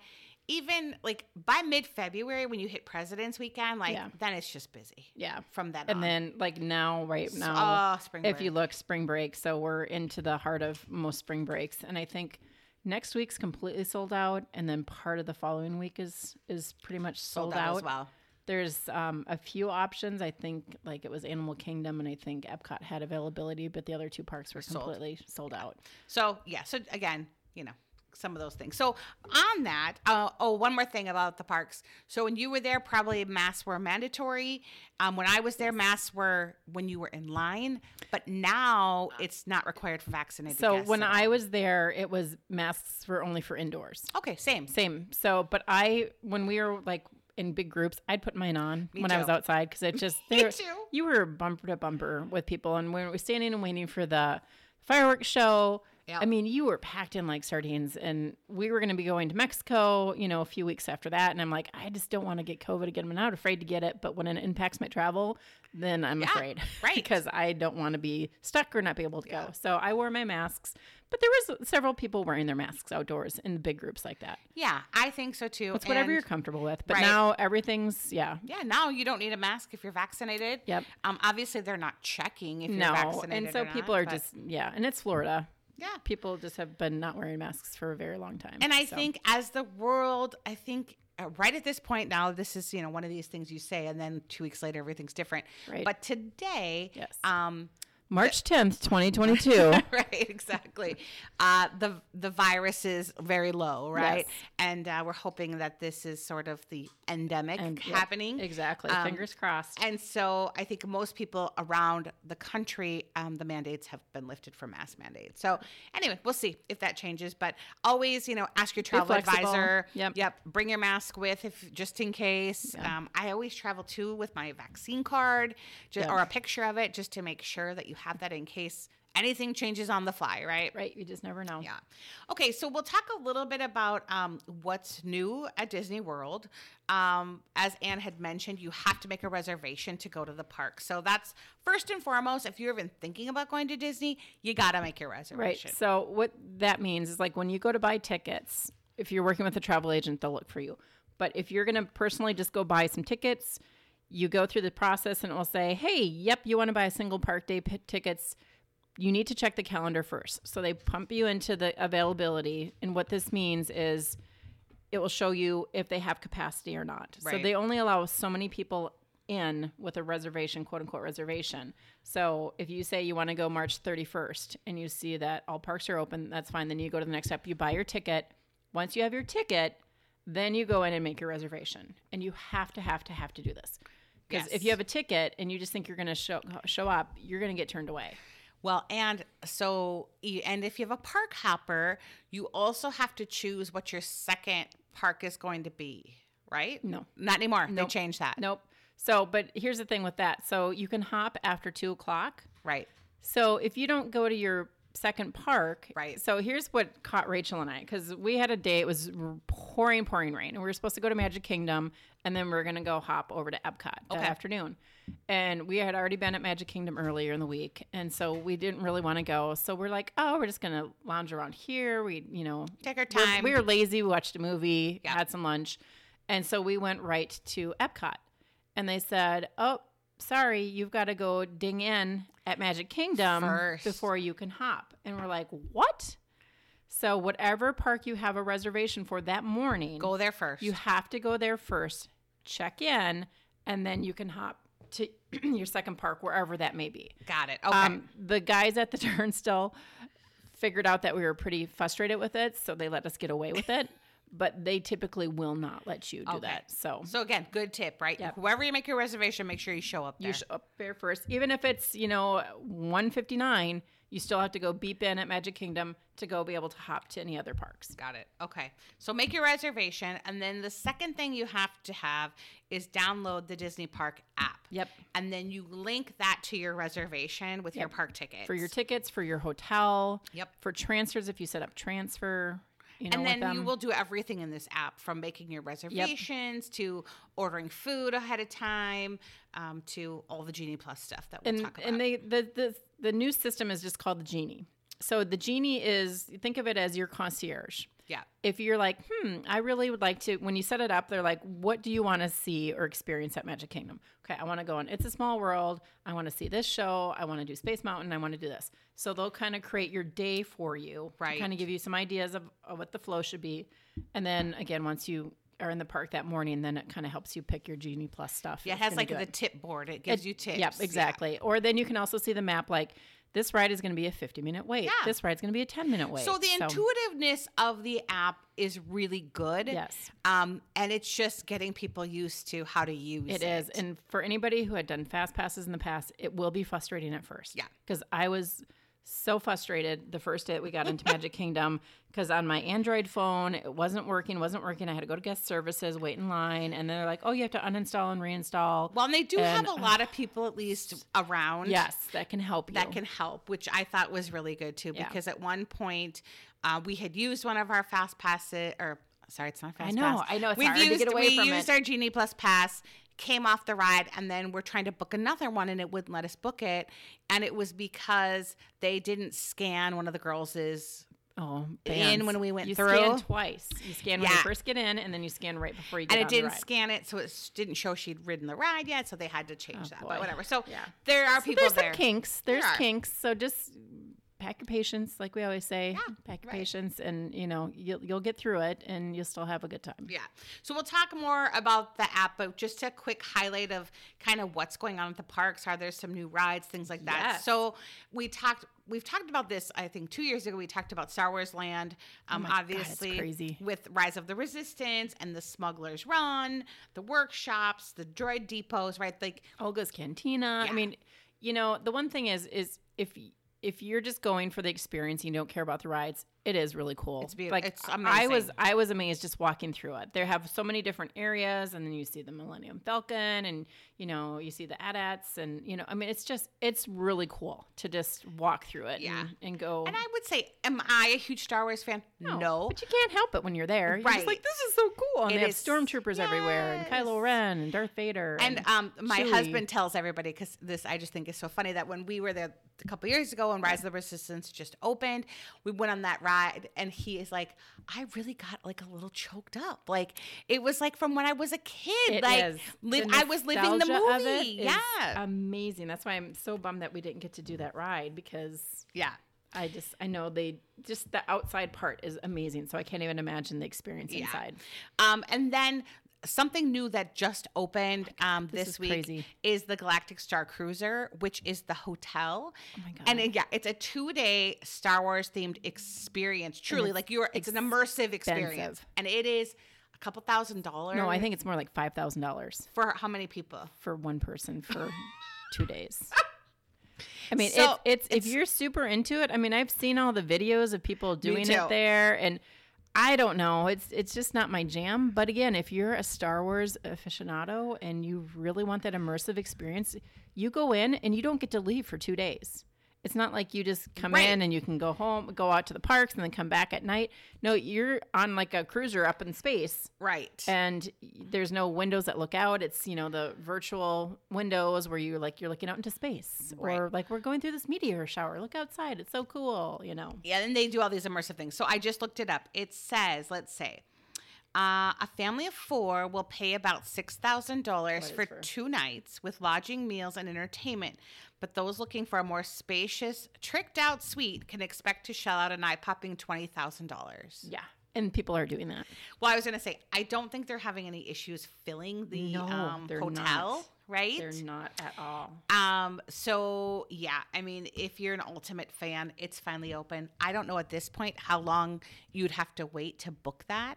Speaker 1: Even like by mid February, when you hit President's Weekend, like
Speaker 2: Yeah.
Speaker 1: then it's just busy.
Speaker 2: Yeah.
Speaker 1: From then
Speaker 2: And
Speaker 1: on.
Speaker 2: then, like now, right now,
Speaker 1: oh, spring
Speaker 2: if
Speaker 1: break.
Speaker 2: you look, spring break. So we're into the heart of most spring breaks, and I think next week's completely sold out, and then part of the following week is is pretty much sold,
Speaker 1: sold out
Speaker 2: out.
Speaker 1: as well.
Speaker 2: There's um, a few options. I think like it was Animal Kingdom, and I think Epcot had availability, but the other two parks were
Speaker 1: Sold.
Speaker 2: completely sold out.
Speaker 1: So yeah, so again, you know, some of those things. So on that, uh, oh, one more thing about the parks. So when you were there, probably masks were mandatory. Um, when I was there, masks were when you were in line, but now it's not required for vaccinated.
Speaker 2: So
Speaker 1: guests
Speaker 2: when
Speaker 1: at all.
Speaker 2: I was there, it was masks were only for indoors.
Speaker 1: okay, same.
Speaker 2: Same. So, but I when we were like in big groups, I'd put mine on when I was
Speaker 1: too.
Speaker 2: outside because it just
Speaker 1: Me too.
Speaker 2: you were bumper to bumper with people, and when we were standing and waiting for the fireworks show.
Speaker 1: Yeah.
Speaker 2: I mean, you were packed in like sardines, and we were going to be going to Mexico, you know, a few weeks after that. And I'm like, I just don't want to get COVID again. I'm not afraid to get it, but when it impacts my travel, then I'm
Speaker 1: Yeah,
Speaker 2: afraid,
Speaker 1: right.
Speaker 2: because I don't want to be stuck or not be able to go. So I wore my masks, but there was several people wearing their masks outdoors in big groups like that.
Speaker 1: Yeah, I think so too.
Speaker 2: It's whatever
Speaker 1: And-
Speaker 2: you're comfortable with. But
Speaker 1: Right.
Speaker 2: now everything's yeah.
Speaker 1: Yeah, now you don't need a mask if you're vaccinated.
Speaker 2: Yep.
Speaker 1: Um, obviously they're not checking if you're
Speaker 2: No,
Speaker 1: vaccinated.
Speaker 2: and so
Speaker 1: or not,
Speaker 2: people are
Speaker 1: but-
Speaker 2: just yeah, and it's Florida.
Speaker 1: Yeah.
Speaker 2: People just have been not wearing masks for a very long time.
Speaker 1: And I
Speaker 2: so.
Speaker 1: think as the world, I think uh, right at this point now, this is you know one of these things you say, and then two weeks later everything's different.
Speaker 2: Right.
Speaker 1: But today,
Speaker 2: Yes.
Speaker 1: um,
Speaker 2: March tenth, twenty twenty two.
Speaker 1: right, exactly. Uh, the the virus is very low, right?
Speaker 2: Yes.
Speaker 1: And uh, we're hoping that this is sort of the endemic
Speaker 2: And yep,
Speaker 1: happening.
Speaker 2: exactly.
Speaker 1: Um,
Speaker 2: Fingers crossed.
Speaker 1: And so I think most people around the country, um, the mandates have been lifted for mask mandates. So anyway, we'll see if that changes. But always, you know, ask your travel advisor.
Speaker 2: Yep.
Speaker 1: Yep. Bring your mask with if just in case. Um, I always travel too with my vaccine card ju-
Speaker 2: Yeah.
Speaker 1: or a picture of it just to make sure that you have that in case anything changes on the fly, right?
Speaker 2: right, you just never know.
Speaker 1: Yeah. Okay, so we'll talk a little bit about um, what's new at Disney World. Um, as Anne had mentioned, you have to make a reservation to go to the park. So that's first and foremost. If you're even thinking about going to Disney, you got to make your reservation. Right.
Speaker 2: So what that means is like when you go to buy tickets, if you're working with a travel agent, they'll look for you. But if you're going to personally just go buy some tickets, you go through the process and it will say, "Hey, yep, you want to buy a single park day p- tickets." You need to check the calendar first. So they pump you into the availability, and what this means is it will show you if they have capacity or not. So they only allow so many people in with a reservation, quote unquote reservation. So if you say you want to go March 31st and you see that all parks are open, that's fine. Then you go to the next step, you buy your ticket. Once you have your ticket, then you go in and make your reservation. And you have to have to have to do this. Because
Speaker 1: Yes.
Speaker 2: if you have a ticket and you just think you're going to show show up, you're going to get turned away.
Speaker 1: Well, and so, and if you have a park hopper, you also have to choose what your second park is going to be, right?
Speaker 2: No.
Speaker 1: Not anymore. They
Speaker 2: Nope.
Speaker 1: changed that.
Speaker 2: Nope. So, but here's the thing with that. So you can hop after two o'clock.
Speaker 1: Right.
Speaker 2: So if you don't go to your second park,
Speaker 1: Right.
Speaker 2: So here's what caught Rachel and I because we had a day. It was pouring, pouring rain, and we were supposed to go to Magic Kingdom, and then we are gonna go hop over to Epcot that
Speaker 1: Okay.
Speaker 2: afternoon. And we had already been at Magic Kingdom earlier in the week, and so we didn't really want to go. So we're like, oh, we're just gonna lounge around here. We, you know,
Speaker 1: Take our
Speaker 2: we're-
Speaker 1: time.
Speaker 2: We were lazy. We watched a movie, had some lunch, and so we went right to Epcot. And they said, "Oh, sorry, you've got to go ding in at Magic Kingdom
Speaker 1: First.
Speaker 2: before you can hop." And we're like, "What?" So whatever park you have a reservation for that morning,
Speaker 1: Go there first.
Speaker 2: you have to go there first, check in, and then you can hop to your second park wherever that may be.
Speaker 1: Got it. Okay.
Speaker 2: Um, the guys at the turnstile figured out that we were pretty frustrated with it, so they let us get away with it. But they typically will not let you do
Speaker 1: Okay.
Speaker 2: that. So
Speaker 1: So again, good tip, right?
Speaker 2: Yep.
Speaker 1: Whoever you make your reservation, make sure you show up there.
Speaker 2: you show up there first, even if it's you know 159. You still have to go beep in at Magic Kingdom to go be able to hop to any other parks.
Speaker 1: Got it. Okay. So make your reservation. And then the second thing you have to have is download the Disney Park app.
Speaker 2: Yep.
Speaker 1: And then you link that to your reservation with your park ticket.
Speaker 2: For your tickets, for your hotel,
Speaker 1: Yep.
Speaker 2: for transfers if you set up transfer, you know,
Speaker 1: and then you will do everything in this app from making your reservations to ordering food ahead of time um, to all the Genie Plus stuff that we'll
Speaker 2: and
Speaker 1: talk about.
Speaker 2: and they the, the the new system is just called the genie. So the genie is think of it as your concierge.
Speaker 1: Yeah.
Speaker 2: If you're like, hmm, I really would like to. When you set it up, they're like, what do you want to see or experience at Magic Kingdom? Okay, I want to go on It's a Small World. I want to see this show. I want to do Space Mountain. I want to do this. So they'll kind of create your day for you,
Speaker 1: Right.
Speaker 2: Kind of give you some ideas of, of what the flow should be, and then again, once you are in the park that morning, then it kind of helps you pick your Genie Plus stuff.
Speaker 1: Yeah, it has like the
Speaker 2: it.
Speaker 1: tip board. It gives you tips.
Speaker 2: Yep,
Speaker 1: Yeah.
Speaker 2: exactly. Or then you can also see the map like this ride is going to be a 50 minute wait.
Speaker 1: Yeah.
Speaker 2: This ride's going to be a 10 minute wait.
Speaker 1: So the intuitiveness of the app is really good.
Speaker 2: Yes.
Speaker 1: Um, and it's just getting people used to how to use it.
Speaker 2: It is. And for anybody who had done fast passes in the past, it will be frustrating at first.
Speaker 1: Yeah.
Speaker 2: Because I was so frustrated the first day that we got into Magic Kingdom because on my Android phone, it wasn't working, wasn't working. I had to go to guest services, wait in line. And then they're like, oh, you have to uninstall and reinstall.
Speaker 1: well, and they do
Speaker 2: And,
Speaker 1: have a lot of people at least around.
Speaker 2: yes, that can help you.
Speaker 1: that can help, which I thought was really good too.
Speaker 2: Yeah.
Speaker 1: Because at one point, uh, we had used one of our fast passes, or sorry, it's not fast I
Speaker 2: know,
Speaker 1: pass.
Speaker 2: I know, it's
Speaker 1: We've
Speaker 2: hard to get away
Speaker 1: we
Speaker 2: from
Speaker 1: used
Speaker 2: it.
Speaker 1: our Genie Plus pass, came off the ride, and then we're trying to book another one, and it wouldn't let us book it, and it was because they didn't scan one of the girls'
Speaker 2: Oh,
Speaker 1: in when we went
Speaker 2: you
Speaker 1: through.
Speaker 2: scan twice. You scan when you first get in, and then you scan right before you get
Speaker 1: and it didn't scan it, so it didn't show she'd ridden the ride yet. So they had to change oh, that,
Speaker 2: boy.
Speaker 1: but whatever. So
Speaker 2: Yeah.
Speaker 1: there are
Speaker 2: So
Speaker 1: people
Speaker 2: there's
Speaker 1: there.
Speaker 2: some kinks. There's
Speaker 1: There
Speaker 2: kinks. So just pack your patience, like we always say.
Speaker 1: Yeah,
Speaker 2: pack your
Speaker 1: right.
Speaker 2: patience, and you know you'll you'll get through it, and you'll still have a good time.
Speaker 1: Yeah. So we'll talk more about the app, but just a quick highlight of kind of what's going on at the parks. Are there some new rides, things like that?
Speaker 2: Yes.
Speaker 1: So we talked. We've talked about this. I think two years ago we talked about Star Wars Land. Um,
Speaker 2: Oh my God,
Speaker 1: obviously,
Speaker 2: crazy.
Speaker 1: with Rise of the Resistance and the Smuggler's Run, the workshops, the Droid depots, right? Like
Speaker 2: Oga's Cantina.
Speaker 1: Yeah.
Speaker 2: I mean, you know, the one thing is, is if if you're just going for the experience, and you don't care about the rides. It is really cool.
Speaker 1: It's beaut-
Speaker 2: Like
Speaker 1: it's
Speaker 2: I was. I was amazed just walking through it. They have so many different areas, and then you see the Millennium Falcon, and you know, you see the AT-ATs, and you know, I mean, it's just, it's really cool to just walk through it,
Speaker 1: Yeah.
Speaker 2: and, and go.
Speaker 1: And I would say, am I a huge Star Wars fan? No.
Speaker 2: But you can't help it when you're there. You're
Speaker 1: Right.
Speaker 2: just like, this is so cool. And
Speaker 1: It
Speaker 2: they have
Speaker 1: is-
Speaker 2: stormtroopers everywhere, and Kylo Ren, and Darth Vader.
Speaker 1: And um, my
Speaker 2: Chewie.
Speaker 1: husband tells everybody because this I just think is so funny that when we were there a couple years ago and Rise of the Resistance just opened, we went on that ride, and he is like, I really got like a little choked up. Like it was like from when I was a kid.
Speaker 2: It
Speaker 1: like
Speaker 2: is.
Speaker 1: li- I was living the
Speaker 2: nostalgia of it
Speaker 1: movie. Yeah,
Speaker 2: amazing. That's why I'm so bummed that we didn't get to do that ride because
Speaker 1: yeah.
Speaker 2: I just I know they just the outside part is amazing. So I can't even imagine the experience
Speaker 1: Yeah.
Speaker 2: inside.
Speaker 1: Um, and then something new that just opened um,
Speaker 2: this
Speaker 1: this,
Speaker 2: is
Speaker 1: week
Speaker 2: crazy.
Speaker 1: is the Galactic Star Cruiser, which is the hotel.
Speaker 2: Oh my god.
Speaker 1: And it- yeah, it's a two day Star Wars themed experience. Truly, like you're, it's an immersive experience, and it is a couple thousand dollars.
Speaker 2: no, I think it's more like five thousand dollars
Speaker 1: for how many people?
Speaker 2: for one person for two days. I mean,
Speaker 1: So,
Speaker 2: it's, it's if you're super into it. I mean, I've seen all the videos of people doing it there, and I don't know. It's it's just not my jam. But again, if you're a Star Wars aficionado and you really want that immersive experience, you go in and you don't get to leave for two days. It's not like you just come
Speaker 1: Right.
Speaker 2: in and you can go home, go out to the parks, and then come back at night. No, you're on like a cruiser up in space
Speaker 1: Right.
Speaker 2: and there's no windows that look out it's you know the virtual windows where you like you're looking out into space or like we're going through this meteor shower look outside it's so cool you know
Speaker 1: yeah, and they do all these immersive things. So I just looked it up. It says, let's say, uh, a family of four will pay about six thousand dollars for
Speaker 2: for-
Speaker 1: two nights with lodging, meals, and entertainment. But those looking for a more spacious, tricked-out suite can expect to shell out an twenty thousand dollars.
Speaker 2: yeah and people are doing that
Speaker 1: Well, I was gonna say, I don't think they're having any issues filling the
Speaker 2: No,
Speaker 1: um, hotel,
Speaker 2: not.
Speaker 1: right?
Speaker 2: they're not at all
Speaker 1: Um, so yeah, I mean, if you're an ultimate fan, it's finally open. I don't know at this point how long you'd have to wait to book that.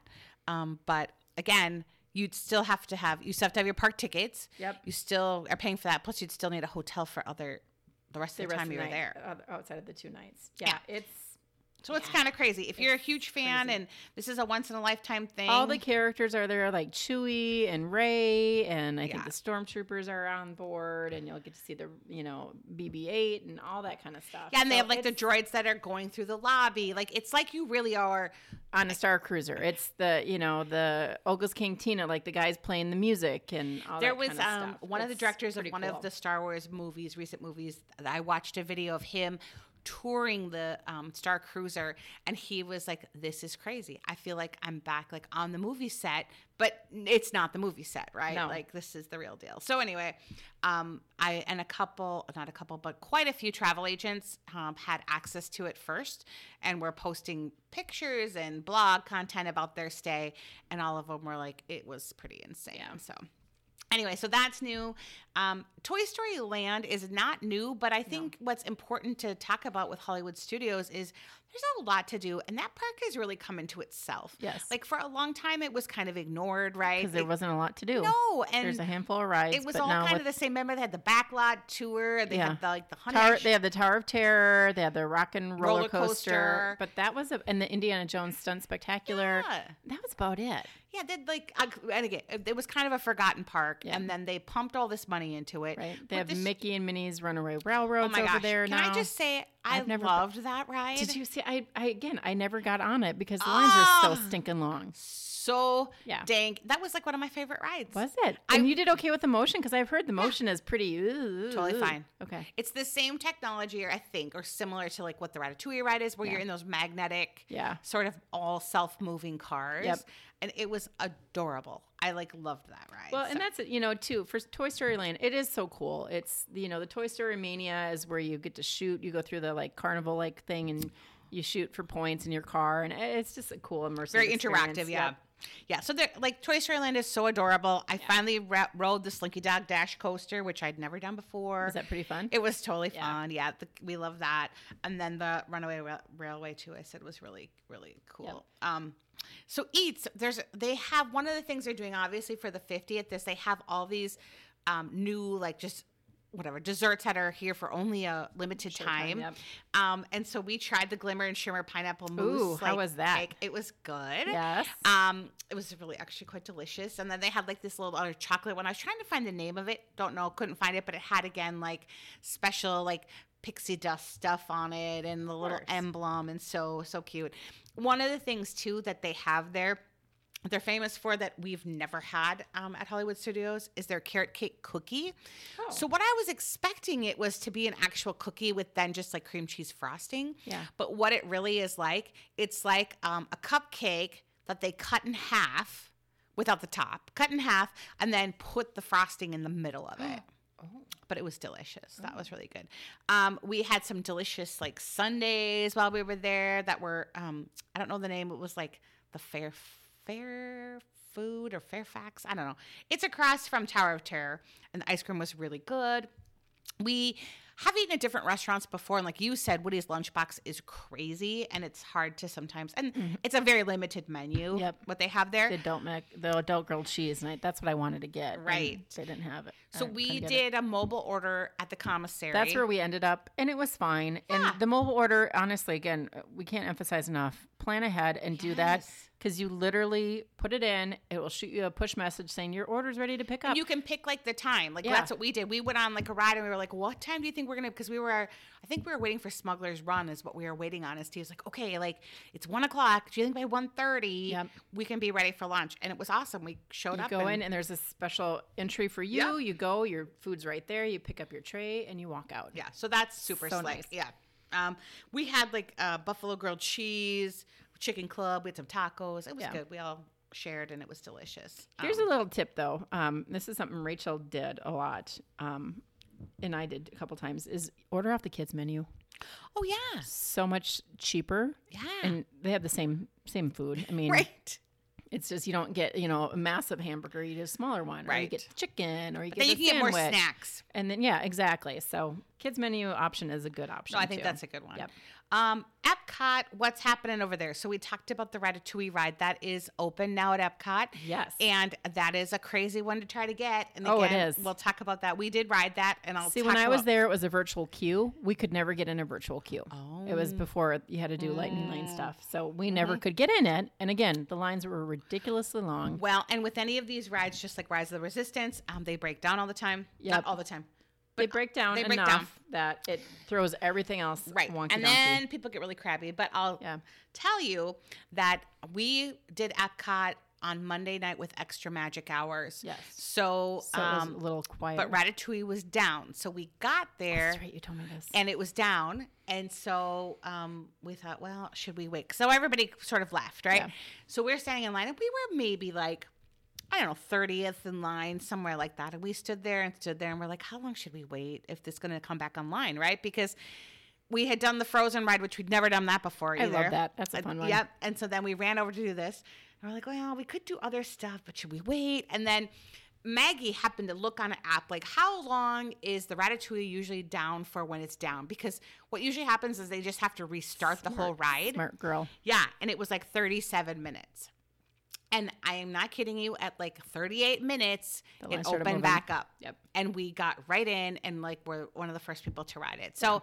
Speaker 1: Um, but again, you'd still have to have you still have to have your park tickets.
Speaker 2: Yep.
Speaker 1: You still are paying for that. Plus, you'd still need a hotel for other the rest
Speaker 2: the
Speaker 1: of the
Speaker 2: rest
Speaker 1: time
Speaker 2: of
Speaker 1: you were
Speaker 2: night,
Speaker 1: there.
Speaker 2: outside of the two nights yeah, it's
Speaker 1: So it's kind of crazy. If you're a huge fan
Speaker 2: crazy.
Speaker 1: and this is a once in a lifetime thing,
Speaker 2: all the characters are there like chewie and Rey and i
Speaker 1: Yeah.
Speaker 2: think the stormtroopers are on board and you'll get to see the you know bb8 and all that kind of stuff
Speaker 1: yeah, and they have like the droids that are going through the lobby. Like it's like you really are
Speaker 2: on a Star Cruiser. It's the you know the Oga's Cantina, like the guys playing the music and all
Speaker 1: there
Speaker 2: that
Speaker 1: was
Speaker 2: kind of
Speaker 1: um,
Speaker 2: stuff.
Speaker 1: one of the directors of one
Speaker 2: cool.
Speaker 1: of the Star Wars movies, recent movies. I watched a video of him touring the um, Star Cruiser, and he was like, "This is crazy. I feel like I'm back, like on the movie set, but it's not the movie set, right?
Speaker 2: No.
Speaker 1: Like this is the real deal." So anyway, um, I and a couple, not a couple, but quite a few travel agents um, had access to it first, and were posting pictures and blog content about their stay, and all of them were like, "It was pretty insane." So. Anyway, so that's new. Um, Toy Story Land is not new, but I think what's important to talk about with Hollywood Studios is there's a lot to do, and that park has really come into itself.
Speaker 2: Yes.
Speaker 1: like for a long time, it was kind of ignored, right?
Speaker 2: Because there wasn't a lot to do.
Speaker 1: no, and
Speaker 2: There's a handful of rides.
Speaker 1: it was all kind
Speaker 2: with
Speaker 1: of the same. Remember, they had the backlot tour. They
Speaker 2: Yeah.
Speaker 1: had the, like the honey.
Speaker 2: Tower, they have the Tower of Terror. They have the Rock and Roller,
Speaker 1: Roller
Speaker 2: coaster,
Speaker 1: coaster.
Speaker 2: But that was a, and the Indiana Jones Stunt Spectacular.
Speaker 1: Yeah.
Speaker 2: That was about it.
Speaker 1: Yeah, they did, like and again, it was kind of a forgotten park,
Speaker 2: Yeah.
Speaker 1: and then they pumped all this money into it.
Speaker 2: Right. They have
Speaker 1: this-
Speaker 2: Mickey and Minnie's Runaway
Speaker 1: Oh
Speaker 2: Railroads over
Speaker 1: gosh!
Speaker 2: there
Speaker 1: Can
Speaker 2: now.
Speaker 1: I just say I
Speaker 2: I've never-
Speaker 1: loved that ride?
Speaker 2: Did you see? I, I again, I never got on it because the lines were
Speaker 1: Ah.
Speaker 2: so stinking long.
Speaker 1: so
Speaker 2: Yeah.
Speaker 1: dang? That was like one of my favorite rides.
Speaker 2: Was it?
Speaker 1: I-
Speaker 2: and you did okay with the motion because I've heard the motion is pretty ooh,
Speaker 1: Totally
Speaker 2: ooh.
Speaker 1: fine.
Speaker 2: Okay.
Speaker 1: It's the same technology, or I think, or similar to like what the Ratatouille ride is, where
Speaker 2: Yeah.
Speaker 1: you're in those magnetic,
Speaker 2: Yeah.
Speaker 1: sort of all self-moving cars.
Speaker 2: Yep.
Speaker 1: And it was adorable. I like loved that ride.
Speaker 2: Well,
Speaker 1: So-
Speaker 2: and that's it, you know, too, for Toy Story Land, it is so cool. It's, you know, the Toy Story Mania is where you get to shoot, you go through the like carnival like thing and you shoot for points in your car. And it's just a cool immersive
Speaker 1: very
Speaker 2: experience.
Speaker 1: interactive. Yeah.
Speaker 2: Yep.
Speaker 1: Yeah, so like Toy Story Land is so adorable. I finally ra- rode the Slinky Dog Dash coaster, which I'd never done before.
Speaker 2: Was that pretty fun?
Speaker 1: It was totally
Speaker 2: Yeah.
Speaker 1: fun. Yeah, the, we love that. And then the Runaway Ra- Railway too. I said was really really cool. Um, so eats. There's they have one of the things they're doing obviously for the 50th. This they have all these um, new like just whatever desserts that are here for only a limited
Speaker 2: time,
Speaker 1: time.
Speaker 2: yep.
Speaker 1: Um, and so we tried the Glimmer and Shimmer pineapple mousse.
Speaker 2: Ooh, how was that?
Speaker 1: cake. It was good.
Speaker 2: Yes.
Speaker 1: Um, it was really actually quite delicious. And then they had like this little other chocolate one. I was trying to find the name of it. Don't know. Couldn't find it. But it had again like special like pixie dust stuff on it and the little emblem and so so cute. One of the things too that they have there. They're famous for that we've never had um, at Hollywood Studios is their carrot cake cookie.
Speaker 2: Oh.
Speaker 1: So what I was expecting it was to be an actual cookie with then just like cream cheese frosting.
Speaker 2: Yeah.
Speaker 1: But what it really is like, it's like um, a cupcake that they cut in half without the top, cut in half, and then put the frosting in the middle of it. Oh. But it was delicious. That was really good. Um, we had some delicious like sundaes while we were there that were um, I don't know the name. It was like the Fair Fair Food or Fairfax. I don't know. It's across from Tower of Terror, and the ice cream was really good we have eaten at different restaurants before and like you said woody's lunchbox is crazy and it's hard to sometimes and mm-hmm. it's a very limited menu
Speaker 2: Yep.
Speaker 1: what they have there
Speaker 2: The adult mac, the adult grilled cheese, and I, that's what I wanted to get.
Speaker 1: Right.
Speaker 2: They didn't have it.
Speaker 1: so we
Speaker 2: couldn't it.
Speaker 1: did a mobile order at the commissary
Speaker 2: That's where we ended up, and it was fine.
Speaker 1: Yeah.
Speaker 2: And the mobile order, honestly, again, we can't emphasize enough. Plan ahead and do that because you literally put it in. It will shoot you a push message saying your order's ready to pick up.
Speaker 1: and you can pick like the time like
Speaker 2: Yeah.
Speaker 1: that's what we did we went on like a ride and we were like what time do you think we're gonna because we were i think we were waiting for smuggler's run is what we were waiting on Is and steve's like okay like it's one o'clock do you think by 1.30
Speaker 2: Yep.
Speaker 1: we can be ready for lunch and it was awesome we showed
Speaker 2: You
Speaker 1: up
Speaker 2: go
Speaker 1: and-
Speaker 2: in and there's a special entry for you.
Speaker 1: Yeah.
Speaker 2: You go, your food's right there. You pick up your tray and you walk out.
Speaker 1: Yeah, so that's super
Speaker 2: So
Speaker 1: slick.
Speaker 2: nice.
Speaker 1: Yeah. Um, we had like uh, buffalo grilled cheese, chicken club. We had some tacos. It was
Speaker 2: Yeah.
Speaker 1: good. We all shared, and it was delicious.
Speaker 2: Here's
Speaker 1: Um,
Speaker 2: a little tip though. Um, this is something Rachel did a lot. Um, and I did a couple times is order off the kids menu.
Speaker 1: oh yeah,
Speaker 2: So much cheaper.
Speaker 1: yeah,
Speaker 2: And they have the same same food. I mean,
Speaker 1: right.
Speaker 2: It's just you don't get you know a massive hamburger, you get a smaller one, or you
Speaker 1: Right.
Speaker 2: get chicken, or you
Speaker 1: Then
Speaker 2: get
Speaker 1: you
Speaker 2: a
Speaker 1: can get more snacks.
Speaker 2: And then yeah, exactly. So kids menu option is a good option.
Speaker 1: No, I think
Speaker 2: too.
Speaker 1: that's a good one.
Speaker 2: Yep.
Speaker 1: Um, Epcot, what's happening over there? So we talked about the Ratatouille ride that is open now at Epcot.
Speaker 2: Yes.
Speaker 1: and that is a crazy one to try to get. And
Speaker 2: Oh, it
Speaker 1: again,
Speaker 2: is.
Speaker 1: We'll talk about that. We did ride that, and I'll
Speaker 2: See, when I was there, it was a virtual queue. We could never get in a virtual queue.
Speaker 1: Oh.
Speaker 2: It was before you had to do lightning lane stuff, so we
Speaker 1: Mm-hmm.
Speaker 2: never could get in it. And again, the lines were ridiculously long.
Speaker 1: Well, and with any of these rides, just like Rise of the Resistance, um, they break down all the time. Not all the time.
Speaker 2: They break down
Speaker 1: they break
Speaker 2: enough
Speaker 1: down.
Speaker 2: that it throws everything else
Speaker 1: Right.
Speaker 2: wonky
Speaker 1: and
Speaker 2: donkey.
Speaker 1: then people get really crabby. But I'll
Speaker 2: Yeah.
Speaker 1: tell you that we did Epcot on Monday night with extra magic hours.
Speaker 2: Yes.
Speaker 1: So,
Speaker 2: so it was
Speaker 1: um,
Speaker 2: a little quiet.
Speaker 1: but Ratatouille was down. So we got there
Speaker 2: That's right. You told me this.
Speaker 1: and it was down. And so um, we thought, well, should we wait? So everybody sort of left, right?
Speaker 2: Yeah.
Speaker 1: So we're standing in line and we were maybe like, I don't know, 30th in line, somewhere like that. And we stood there and stood there and we're like, how long should we wait if this is going to come back online, right? Because we had done the Frozen ride, which we'd never done that before
Speaker 2: I love that. That's a fun one.
Speaker 1: Yep. And so then we ran over to do this. And we're like, well, we could do other stuff, but should we wait? And then Maggie happened to look on an app like how long is the ratatouille usually down for when it's down? Because what usually happens is they just have to restart the whole ride.
Speaker 2: Smart girl.
Speaker 1: Yeah, and it was like 37 minutes. And I am not kidding you, at like 38 minutes,
Speaker 2: The
Speaker 1: it opened back up.
Speaker 2: Yep.
Speaker 1: And we got right in and like we're one of the first people to ride it. So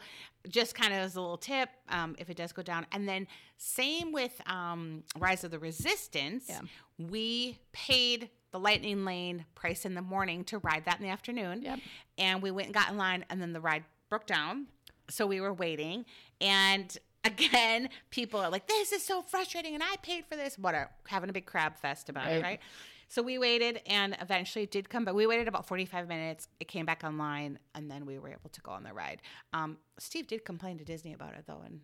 Speaker 1: just kind of as a little tip, um, if it does go down. And then same with um, Rise of the Resistance,
Speaker 2: Yeah.
Speaker 1: we paid the Lightning Lane price in the morning to ride that in the afternoon.
Speaker 2: Yep.
Speaker 1: And we went and got in line and then the ride broke down. So we were waiting. And again, people are like, this is so frustrating. And I paid for this. What are Having a big crab fest about it,
Speaker 2: Right.
Speaker 1: right? So we waited and eventually it did come back. We waited about 45 minutes. It came back online and then we were able to go on the ride. Um, Steve did complain to Disney about it though and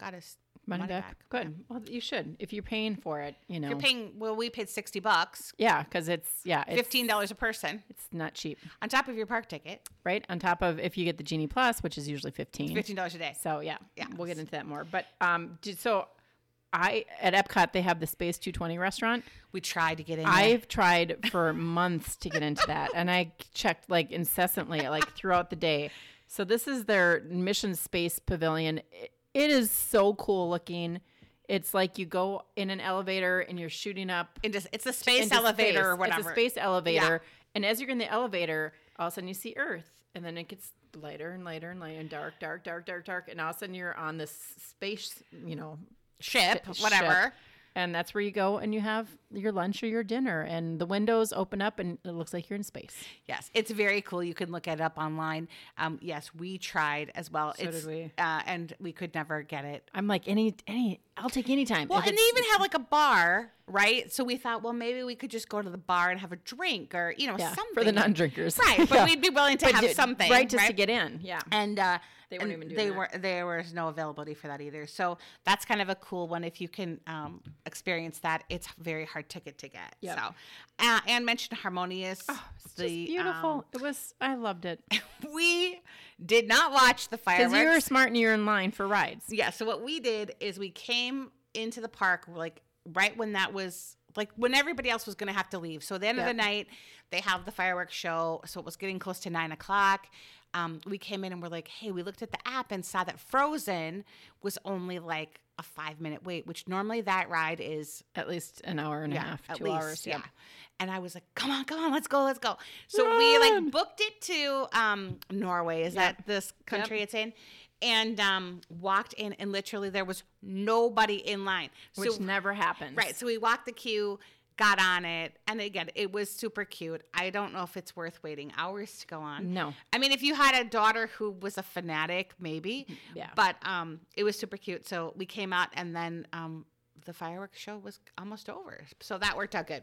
Speaker 1: got us
Speaker 2: Money,
Speaker 1: money,
Speaker 2: back.
Speaker 1: back.
Speaker 2: Good. Well, you should. If you're paying for it, you know.
Speaker 1: You're paying, well, we paid 60 bucks,
Speaker 2: yeah, because it's, yeah, it's,
Speaker 1: $15 a person
Speaker 2: It's not cheap,
Speaker 1: on top of your park ticket,
Speaker 2: right? On top of if you get the Genie Plus, which is usually 15
Speaker 1: $15 a day.
Speaker 2: So yeah,
Speaker 1: Yeah.
Speaker 2: we'll get into that more. But um, did, so I at Epcot they have the Space 220 restaurant.
Speaker 1: We tried to get in.
Speaker 2: I've tried for months to get into that, and I checked like incessantly, like throughout the day. So this is their Mission Space Pavilion. It, it is so cool looking. It's like you go in an elevator and you're shooting up
Speaker 1: into, it's a space elevator
Speaker 2: space.
Speaker 1: or whatever.
Speaker 2: It's a space elevator, and as you're in the elevator, all of a sudden you see Earth, and then it gets lighter and lighter and lighter and dark, dark, dark, dark, dark, and all of a sudden you're on this space, you know,
Speaker 1: ship,
Speaker 2: ship,
Speaker 1: whatever.
Speaker 2: And that's where you go and you have your lunch or your dinner, and the windows open up and it looks like you're in space.
Speaker 1: Yes, it's very cool. You can look it up online. Um, yes, we tried as well.
Speaker 2: So
Speaker 1: it's,
Speaker 2: did we.
Speaker 1: Uh, and we could never get it.
Speaker 2: I'm like any any, I'll take any time.
Speaker 1: Well, and they even have like a bar, right? So we thought, well, maybe we could just go to the bar and have a drink or you know
Speaker 2: yeah,
Speaker 1: something
Speaker 2: for the non-drinkers,
Speaker 1: right? But
Speaker 2: Yeah.
Speaker 1: we'd be willing to
Speaker 2: But
Speaker 1: have
Speaker 2: ju-
Speaker 1: something,
Speaker 2: right, just to get in. Yeah,
Speaker 1: and uh,
Speaker 2: They weren't
Speaker 1: and
Speaker 2: even doing
Speaker 1: they
Speaker 2: that.
Speaker 1: were there was no availability for that either. So that's kind of a cool one if you can um, experience that. It's very hard ticket to get.
Speaker 2: Yep.
Speaker 1: So, uh, and mentioned Harmonious.
Speaker 2: it's just beautiful.
Speaker 1: um,
Speaker 2: it was. I loved it
Speaker 1: we did not watch the fireworks because
Speaker 2: you were smart and you're in line for rides.
Speaker 1: Yeah. So what we did is we came into the park like right when that was like when everybody else was going to have to leave. So at the end of the night, they have the fireworks show. So it was getting close to nine o'clock. Um, we came in and we're like, hey, we looked at the app and saw that Frozen was only like a five minute wait, which normally that ride is
Speaker 2: At least an hour and a half,
Speaker 1: at
Speaker 2: two
Speaker 1: least,
Speaker 2: hours.
Speaker 1: Yeah.
Speaker 2: Yep.
Speaker 1: And I was like, come on, come on, let's go, let's go. So we like booked it to um, Norway, is
Speaker 2: Yep.
Speaker 1: that this country it's in? And um, walked in, and literally there was nobody in line.
Speaker 2: which
Speaker 1: so,
Speaker 2: never happens.
Speaker 1: right. So we walked the queue, got on it. And again, it was super cute. I don't know if it's worth waiting hours to go on.
Speaker 2: No.
Speaker 1: I mean, if you had a daughter who was a fanatic, maybe.
Speaker 2: Yeah.
Speaker 1: But um, it was super cute. So we came out, and then um, the fireworks show was almost over. So that worked out good.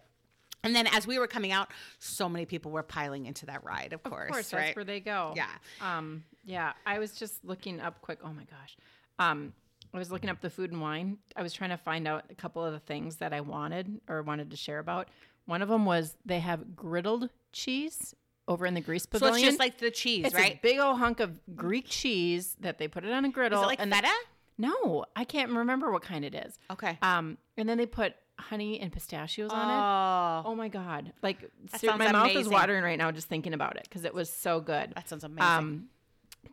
Speaker 1: And then as we were coming out, so many people were piling into that ride. Of course,
Speaker 2: Of course,
Speaker 1: right?
Speaker 2: that's where they go.
Speaker 1: Yeah.
Speaker 2: Um, yeah. I was just looking up quick. Oh my gosh. Um, I was looking up the food and wine. I was trying to find out a couple of the things that I wanted or wanted to share about. One of them was they have griddled cheese over in the Greece
Speaker 1: so it's just like the cheese,
Speaker 2: It's
Speaker 1: right?
Speaker 2: a big old hunk of Greek cheese that they put it on a griddle.
Speaker 1: Is it like
Speaker 2: and
Speaker 1: feta?
Speaker 2: No, I can't remember what kind it is.
Speaker 1: Okay.
Speaker 2: Um, and then they put honey and pistachios on it.
Speaker 1: oh,
Speaker 2: Oh my god! Like
Speaker 1: That
Speaker 2: ser-
Speaker 1: sounds
Speaker 2: my mouth is watering right now just thinking about it because it was so good.
Speaker 1: that sounds amazing.
Speaker 2: Um,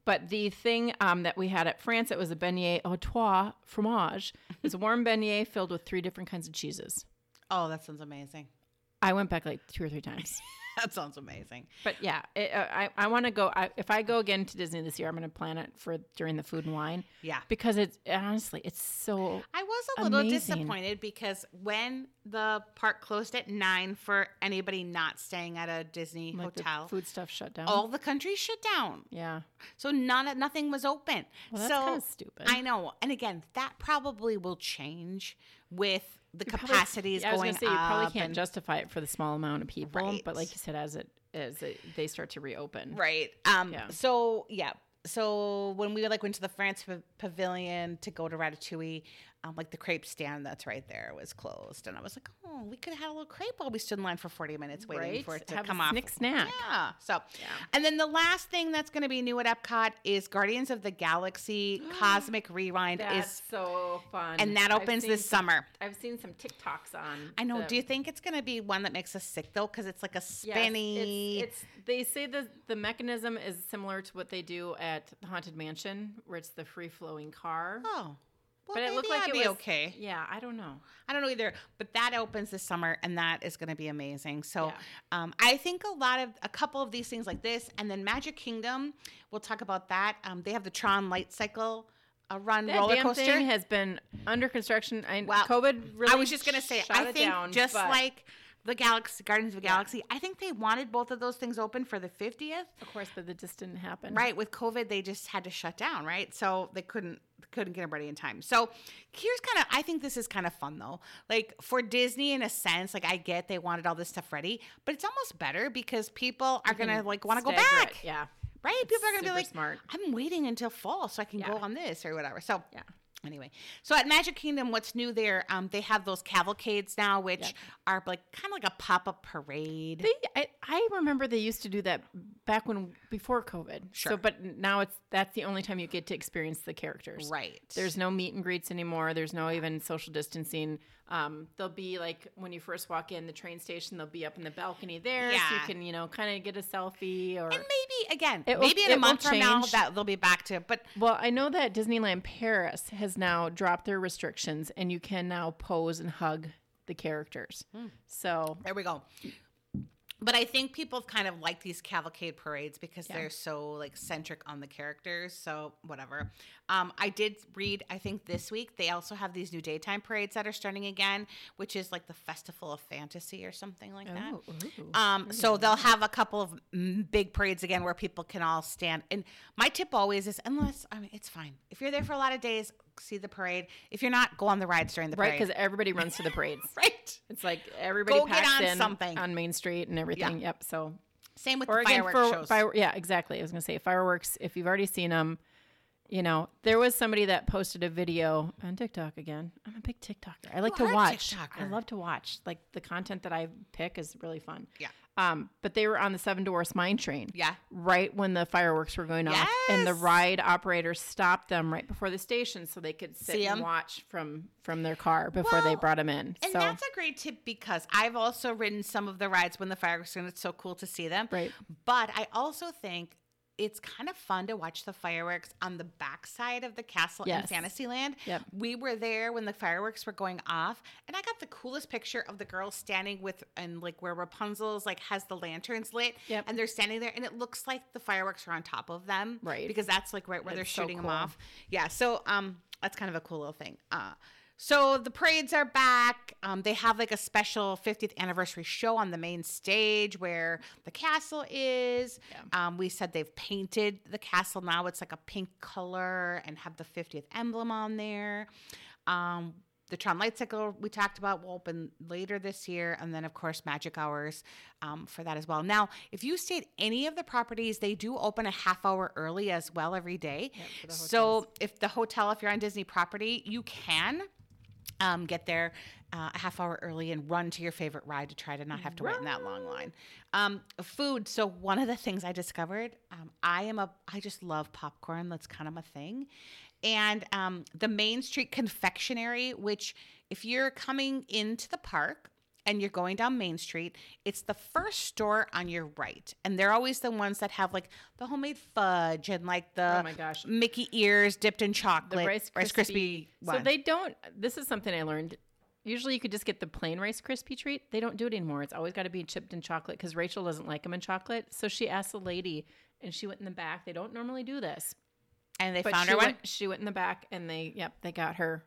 Speaker 2: but the thing um, that we had at France, it was a beignet au trois fromage. It was a warm beignet filled with three different kinds of cheeses.
Speaker 1: oh, that sounds amazing.
Speaker 2: I went back like two or three times.
Speaker 1: That sounds amazing.
Speaker 2: But yeah, it, uh, I I want to go. I, if I go again to Disney this year, I'm going to plan it for during the food and wine
Speaker 1: Yeah.
Speaker 2: because it's honestly it's so
Speaker 1: I was a little
Speaker 2: Amazing.
Speaker 1: disappointed because when the park closed at nine for anybody not staying at a Disney
Speaker 2: like the
Speaker 1: hotel,
Speaker 2: food stuff shut down.
Speaker 1: all the countries shut down.
Speaker 2: yeah,
Speaker 1: So none nothing was open.
Speaker 2: well that's
Speaker 1: so
Speaker 2: kind of stupid.
Speaker 1: I know. And again, that probably will change with the
Speaker 2: You probably-
Speaker 1: capacities
Speaker 2: I
Speaker 1: going
Speaker 2: gonna say you probably can't
Speaker 1: and-
Speaker 2: justify it for the small amount of people,
Speaker 1: Right.
Speaker 2: but like you said, as it as it, they start to reopen,
Speaker 1: Right. Um
Speaker 2: Yeah.
Speaker 1: so yeah. So when we like went to the France pa- pavilion to go to Ratatouille, um, like the crepe stand that's right there was closed, and I was like, oh, we could have had a little crepe while we stood in line for forty minutes waiting
Speaker 2: Right?
Speaker 1: for it to
Speaker 2: Have a
Speaker 1: come off.
Speaker 2: snick snack.
Speaker 1: Yeah. So, and then the last thing that's going to be new at Epcot is Guardians of the Galaxy Cosmic Rewind
Speaker 2: That's
Speaker 1: is,
Speaker 2: so fun.
Speaker 1: and that opens this
Speaker 2: some-
Speaker 1: summer.
Speaker 2: I've seen some TikToks on.
Speaker 1: I know.
Speaker 2: the-
Speaker 1: Do you think it's going to be one that makes us sick though? Because it's like a
Speaker 2: Yes,
Speaker 1: spinny.
Speaker 2: It's, it's they say the the mechanism is similar to what they do at the Haunted Mansion, where it's the free flowing car.
Speaker 1: oh. Well,
Speaker 2: but it looked like
Speaker 1: that'd
Speaker 2: it
Speaker 1: be
Speaker 2: was
Speaker 1: okay.
Speaker 2: Yeah, I don't know.
Speaker 1: I don't know either, but that opens this summer, and that is going to be amazing. So,
Speaker 2: Yeah.
Speaker 1: um, I think a lot of a couple of these things like this, and then Magic Kingdom. We'll talk about that. Um, they have the Tron Light Cycle uh, run
Speaker 2: That
Speaker 1: roller
Speaker 2: damn
Speaker 1: coaster.
Speaker 2: thing has been under construction. I,
Speaker 1: Well,
Speaker 2: COVID really.
Speaker 1: I was just gonna say, I think
Speaker 2: down,
Speaker 1: just
Speaker 2: but
Speaker 1: like the Galaxy Gardens of the Galaxy, I think they wanted both of those things open for the 50th.
Speaker 2: of course, but it just didn't happen.
Speaker 1: Right, with COVID, they just had to shut down, right? So they couldn't couldn't get everybody in time. So here's kind of I think this is kind of fun though. Like for Disney in a sense, like I get they wanted all this stuff ready, but it's almost better because people are gonna like want to go
Speaker 2: Stagger it,
Speaker 1: back.
Speaker 2: Yeah.
Speaker 1: Right? People are gonna be like,
Speaker 2: smart.
Speaker 1: I'm waiting until fall so I can go on this or whatever. So
Speaker 2: Yeah.
Speaker 1: Anyway, so at Magic Kingdom, what's new there? Um, they have those cavalcades now, which
Speaker 2: Yep.
Speaker 1: are like kind of like a pop up parade.
Speaker 2: They, I, I remember they used to do that back when before COVID.
Speaker 1: Sure.
Speaker 2: So, but now it's that's the only time you get to experience the characters.
Speaker 1: right.
Speaker 2: There's no meet and greets anymore. There's no even social distancing. Um, they'll be like when you first walk in the train station, they'll be up in the balcony there, so you can you know kind of get a selfie or.
Speaker 1: and maybe again,
Speaker 2: It will-
Speaker 1: maybe in a month from now that they'll be back to. But
Speaker 2: Well, I know that Disneyland Paris has now dropped their restrictions, and you can now pose and hug the characters.
Speaker 1: Hmm.
Speaker 2: So
Speaker 1: There we go. But I think people kind of like these cavalcade parades because
Speaker 2: Yeah.
Speaker 1: they're so like centric on the characters. So whatever. Um, I did read. I think this week they also have these new daytime parades that are starting again, which is like the Festival of Fantasy or something like that.
Speaker 2: Oh, ooh.
Speaker 1: Um, so they'll have a couple of mm, big parades again where people can all stand. And my tip always is, unless I mean, it's fine if you're there for a lot of days, see the parade. If you're not, go on the rides during the
Speaker 2: right,
Speaker 1: parade.
Speaker 2: because everybody runs to the parades.
Speaker 1: right.
Speaker 2: It's like everybody
Speaker 1: Go get
Speaker 2: packs
Speaker 1: on
Speaker 2: in
Speaker 1: something.
Speaker 2: on Main Street and everything. Yep. So
Speaker 1: Same with
Speaker 2: or
Speaker 1: the
Speaker 2: again
Speaker 1: fireworks
Speaker 2: for
Speaker 1: shows.
Speaker 2: fire, yeah, exactly. I was gonna say fireworks. If you've already seen them, you know there was somebody that posted a video on TikTok again. I'm a big TikToker. I like
Speaker 1: You
Speaker 2: to
Speaker 1: are a
Speaker 2: watch. I love to watch. Like the content that I pick is really fun.
Speaker 1: Yeah.
Speaker 2: Um, but they were on the Seven Dwarfs Mine Train.
Speaker 1: Yeah.
Speaker 2: Right when the fireworks were going off, and the ride operator stopped them right before the station so they could sit and watch from from their car before they brought them in.
Speaker 1: And
Speaker 2: so
Speaker 1: that's a great tip because I've also ridden some of the rides when the fireworks and it's so cool to see them.
Speaker 2: Right.
Speaker 1: But I also think it's kind of fun to watch the fireworks on the backside of the castle
Speaker 2: Yes.
Speaker 1: in Fantasyland.
Speaker 2: Yep.
Speaker 1: We were there when the fireworks were going off, and I got the coolest picture of the girls standing with and like where Rapunzel's like has the lanterns lit,
Speaker 2: Yep.
Speaker 1: and they're standing there, and it looks like the fireworks are on top of them,
Speaker 2: Right.
Speaker 1: Because that's like right where they're
Speaker 2: It's so
Speaker 1: shooting them off. Yeah. So um, that's kind of a cool little thing. Uh, so the parades are back. Um, they have like a special 50th anniversary show on the main stage where the castle is. Um, we said they've painted the castle now. It's like a pink color and have the 50th emblem on there. Um, the Tron Light Cycle we talked about will open later this year, and then of course Magic Hours um, for that as well. Now, if you stayed any of the properties, they do open a half hour early as well every day.
Speaker 2: the
Speaker 1: so if the hotel, if you're on Disney property, you can um, get there uh, a half hour early and run to your favorite ride to try to not have to wait in that long line. Um, food. So one of the things I discovered, um, I am a, I just love popcorn. That's kind of my thing. And um, the Main Street Confectionery, which if you're coming into the park and you're going down Main Street, it's the first store on your right. And they're always the ones that have like the homemade fudge and like the
Speaker 2: Oh my gosh.
Speaker 1: Mickey ears dipped in
Speaker 2: the
Speaker 1: chocolate.
Speaker 2: Rice
Speaker 1: Rice
Speaker 2: Krispie.
Speaker 1: Krispie.
Speaker 2: So they don't. This is something I learned. Usually, you could just get the plain Rice Krispie treat. They don't do it anymore. It's always got to be chipped in chocolate because Rachel doesn't like them in chocolate. So she asked the lady, and she went in the back. They don't normally do this,
Speaker 1: and they
Speaker 2: but
Speaker 1: found her one.
Speaker 2: went. She went in the back, and they, yep, they got her.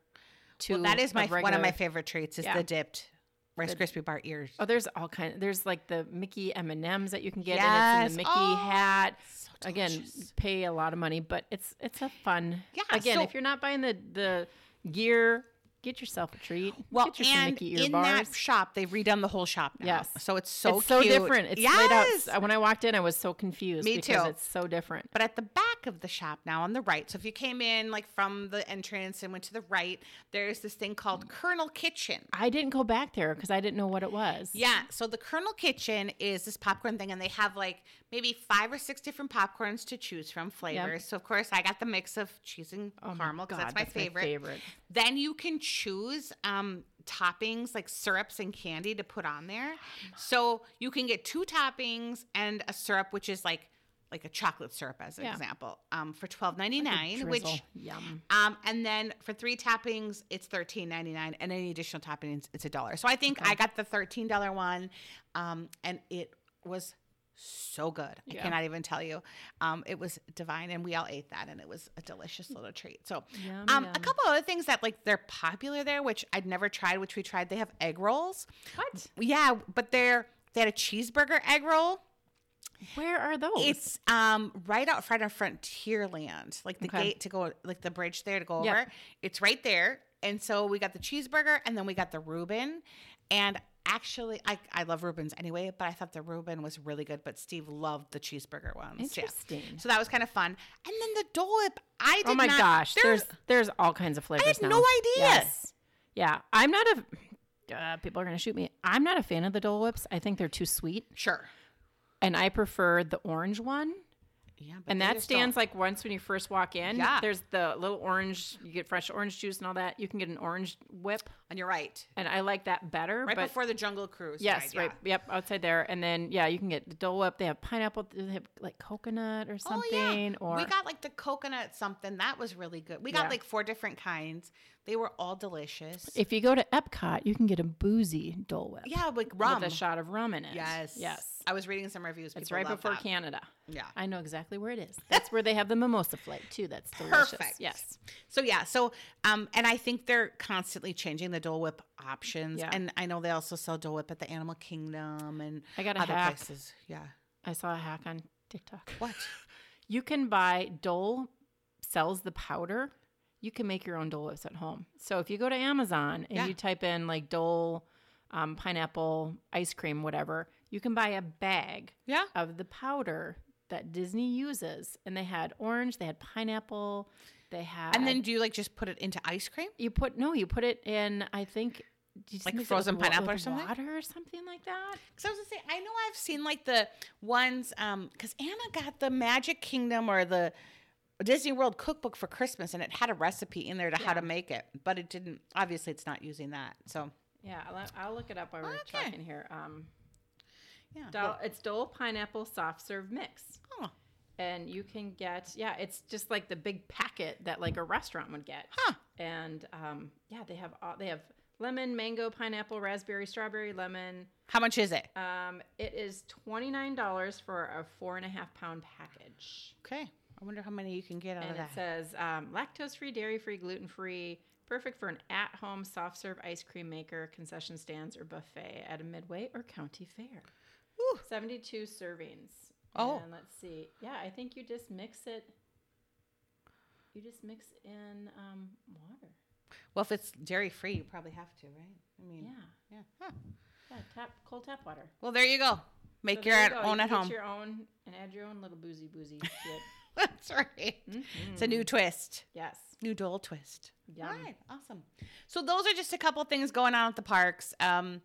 Speaker 2: Two.
Speaker 1: Well, that is my
Speaker 2: of
Speaker 1: one of my favorite treats is
Speaker 2: Yeah.
Speaker 1: the dipped Rice Krispie bar ears.
Speaker 2: Oh, there's all kind. Of, There's like the Mickey M and M's that you can get, and
Speaker 1: Yes.
Speaker 2: it's in the Mickey
Speaker 1: Oh,
Speaker 2: hat.
Speaker 1: so
Speaker 2: Again, pay a lot of money, but it's it's a fun.
Speaker 1: Yeah,
Speaker 2: Again,
Speaker 1: so-
Speaker 2: if you're not buying the the gear, get yourself a treat.
Speaker 1: Well,
Speaker 2: get you some
Speaker 1: and
Speaker 2: Mickey ear
Speaker 1: in
Speaker 2: bars.
Speaker 1: that shop, they've redone the whole shop now.
Speaker 2: Yes.
Speaker 1: So it's so
Speaker 2: it's so
Speaker 1: cute.
Speaker 2: different. It's
Speaker 1: yes.
Speaker 2: laid out. When I walked in, I was so confused
Speaker 1: Me
Speaker 2: because
Speaker 1: too.
Speaker 2: it's so different.
Speaker 1: But at the back, back of the shop now on the right. So if you came in like from the entrance and went to the right, there's this thing called Kernel Kitchen.
Speaker 2: I didn't go back there because I didn't know what it was.
Speaker 1: Yeah, so the Kernel Kitchen is this popcorn thing, and they have like maybe five or six different popcorns to choose from flavors. So of course, I got the mix of cheese and
Speaker 2: Oh my
Speaker 1: caramel because that's my favorite.
Speaker 2: favorite.
Speaker 1: Then you can choose um, toppings like syrups and candy to put on there. So you can get two toppings and a syrup, which is like like a chocolate syrup, as an
Speaker 2: Yeah.
Speaker 1: example, um, for twelve ninety nine. Which
Speaker 2: Drizzle. yum.
Speaker 1: um, and then for three toppings, it's thirteen ninety nine, and any additional toppings, it's a dollar. So I think I got the thirteen dollar one, um, and it was so good. I cannot even tell you. Um, it was divine, and we all ate that, and it was a delicious little treat. So,
Speaker 2: Yum,
Speaker 1: um,
Speaker 2: yum.
Speaker 1: a couple other things that like they're popular there, which I'd never tried, which we tried. They have egg rolls.
Speaker 2: What?
Speaker 1: Yeah, but they're they had a cheeseburger egg roll.
Speaker 2: Where are those?
Speaker 1: It's um right out front of Frontierland, like the
Speaker 2: Okay.
Speaker 1: gate to go, like the bridge there to go
Speaker 2: Yep.
Speaker 1: over. It's right there, and so we got the cheeseburger, and then we got the Reuben, and actually, I I love Reubens anyway, but I thought the Reuben was really good, but Steve loved the cheeseburger ones. Yeah.
Speaker 2: interesting.
Speaker 1: So that was kind of fun, and then the Dole Whip. I did
Speaker 2: Oh my
Speaker 1: not,
Speaker 2: gosh, there's there's all kinds of flavors.
Speaker 1: had
Speaker 2: now.
Speaker 1: no idea.
Speaker 2: Yes. Yeah, I'm not a. Uh, people are gonna shoot me. I'm not a fan of the Dole Whips. I think they're too sweet,
Speaker 1: sure.
Speaker 2: And I prefer the orange one.
Speaker 1: Yeah,
Speaker 2: And that stands
Speaker 1: don't-
Speaker 2: like once when you first walk in.
Speaker 1: Yeah.
Speaker 2: There's the little orange. You get fresh orange juice and all that. You can get an orange whip,
Speaker 1: on your right,
Speaker 2: and I like that better.
Speaker 1: right before the Jungle Cruise.
Speaker 2: Yes, right. Yep, outside there, and then yeah, you can get the Dole Whip. They have pineapple. They have like coconut or something.
Speaker 1: Oh, yeah.
Speaker 2: Or
Speaker 1: we got like the coconut something that was really good. We got
Speaker 2: Yeah.
Speaker 1: like four different kinds. They were all delicious.
Speaker 2: if you go to Epcot, you can get a boozy Dole Whip.
Speaker 1: yeah, like rum.
Speaker 2: with a shot of rum in it.
Speaker 1: Yes,
Speaker 2: yes.
Speaker 1: I was reading some reviews.
Speaker 2: It's right before
Speaker 1: that.
Speaker 2: Canada.
Speaker 1: Yeah.
Speaker 2: I know exactly where it is. That's where they have the mimosa flight too. That's delicious.
Speaker 1: Perfect.
Speaker 2: Yes.
Speaker 1: So yeah, so um, and I think they're constantly changing the Dole Whip options,
Speaker 2: Yeah.
Speaker 1: and I know they also sell Dole Whip at the Animal Kingdom and
Speaker 2: I got a
Speaker 1: other
Speaker 2: hack.
Speaker 1: places. Yeah.
Speaker 2: I saw a hack on TikTok.
Speaker 1: What?
Speaker 2: You can buy Dole sells the powder. You can make your own Dole Whips at home. So if you go to Amazon and
Speaker 1: Yeah.
Speaker 2: you type in like Dole um, pineapple ice cream, whatever, you can buy a bag
Speaker 1: Yeah.
Speaker 2: of the powder that Disney uses. And they had orange, they had pineapple, they had
Speaker 1: And then do you like just put it into ice cream?
Speaker 2: you put no, you put it in. I think do you just
Speaker 1: Like
Speaker 2: mix
Speaker 1: frozen pineapple or something?
Speaker 2: water or something like that.
Speaker 1: Because I was gonna say, I know I've seen like the ones, um, because Anna got the Magic Kingdom or the Disney World cookbook for Christmas, and it had a recipe in there to how to make it, but it didn't. Obviously, it's not using that. So
Speaker 2: Yeah, I'll, I'll look it up while we're
Speaker 1: Okay.
Speaker 2: talking here. Um,
Speaker 1: yeah,
Speaker 2: Dole, it's Dole pineapple soft serve mix.
Speaker 1: Oh.
Speaker 2: And you can get yeah, it's just like the big packet that like a restaurant would get.
Speaker 1: Huh.
Speaker 2: And um, yeah, they have all, they have lemon, mango, pineapple, raspberry, strawberry, lemon.
Speaker 1: how much is it?
Speaker 2: Um, it is twenty nine dollars for a four and a half pound package.
Speaker 1: Okay, I wonder how many you can get out
Speaker 2: And
Speaker 1: of that it
Speaker 2: says um, lactose free, dairy free, gluten free, perfect for an at home soft serve ice cream maker, concession stands, or buffet at a midway or county fair.
Speaker 1: Whew.
Speaker 2: 72 servings.
Speaker 1: Oh.
Speaker 2: And let's see. Yeah, I think you just mix it. You just mix in um, water.
Speaker 1: Well, if it's dairy free, you probably have to, right? I mean,
Speaker 2: Yeah.
Speaker 1: yeah. Huh.
Speaker 2: Yeah, tap cold tap water.
Speaker 1: Well, there you go. Make
Speaker 2: So
Speaker 1: your
Speaker 2: you
Speaker 1: own
Speaker 2: You
Speaker 1: at home.
Speaker 2: your own and add your own little boozy boozy.
Speaker 1: That's right. It's a new twist.
Speaker 2: Yes.
Speaker 1: New Dole twist. Yeah. Right, awesome. So those are just a couple things going on at the parks. Um,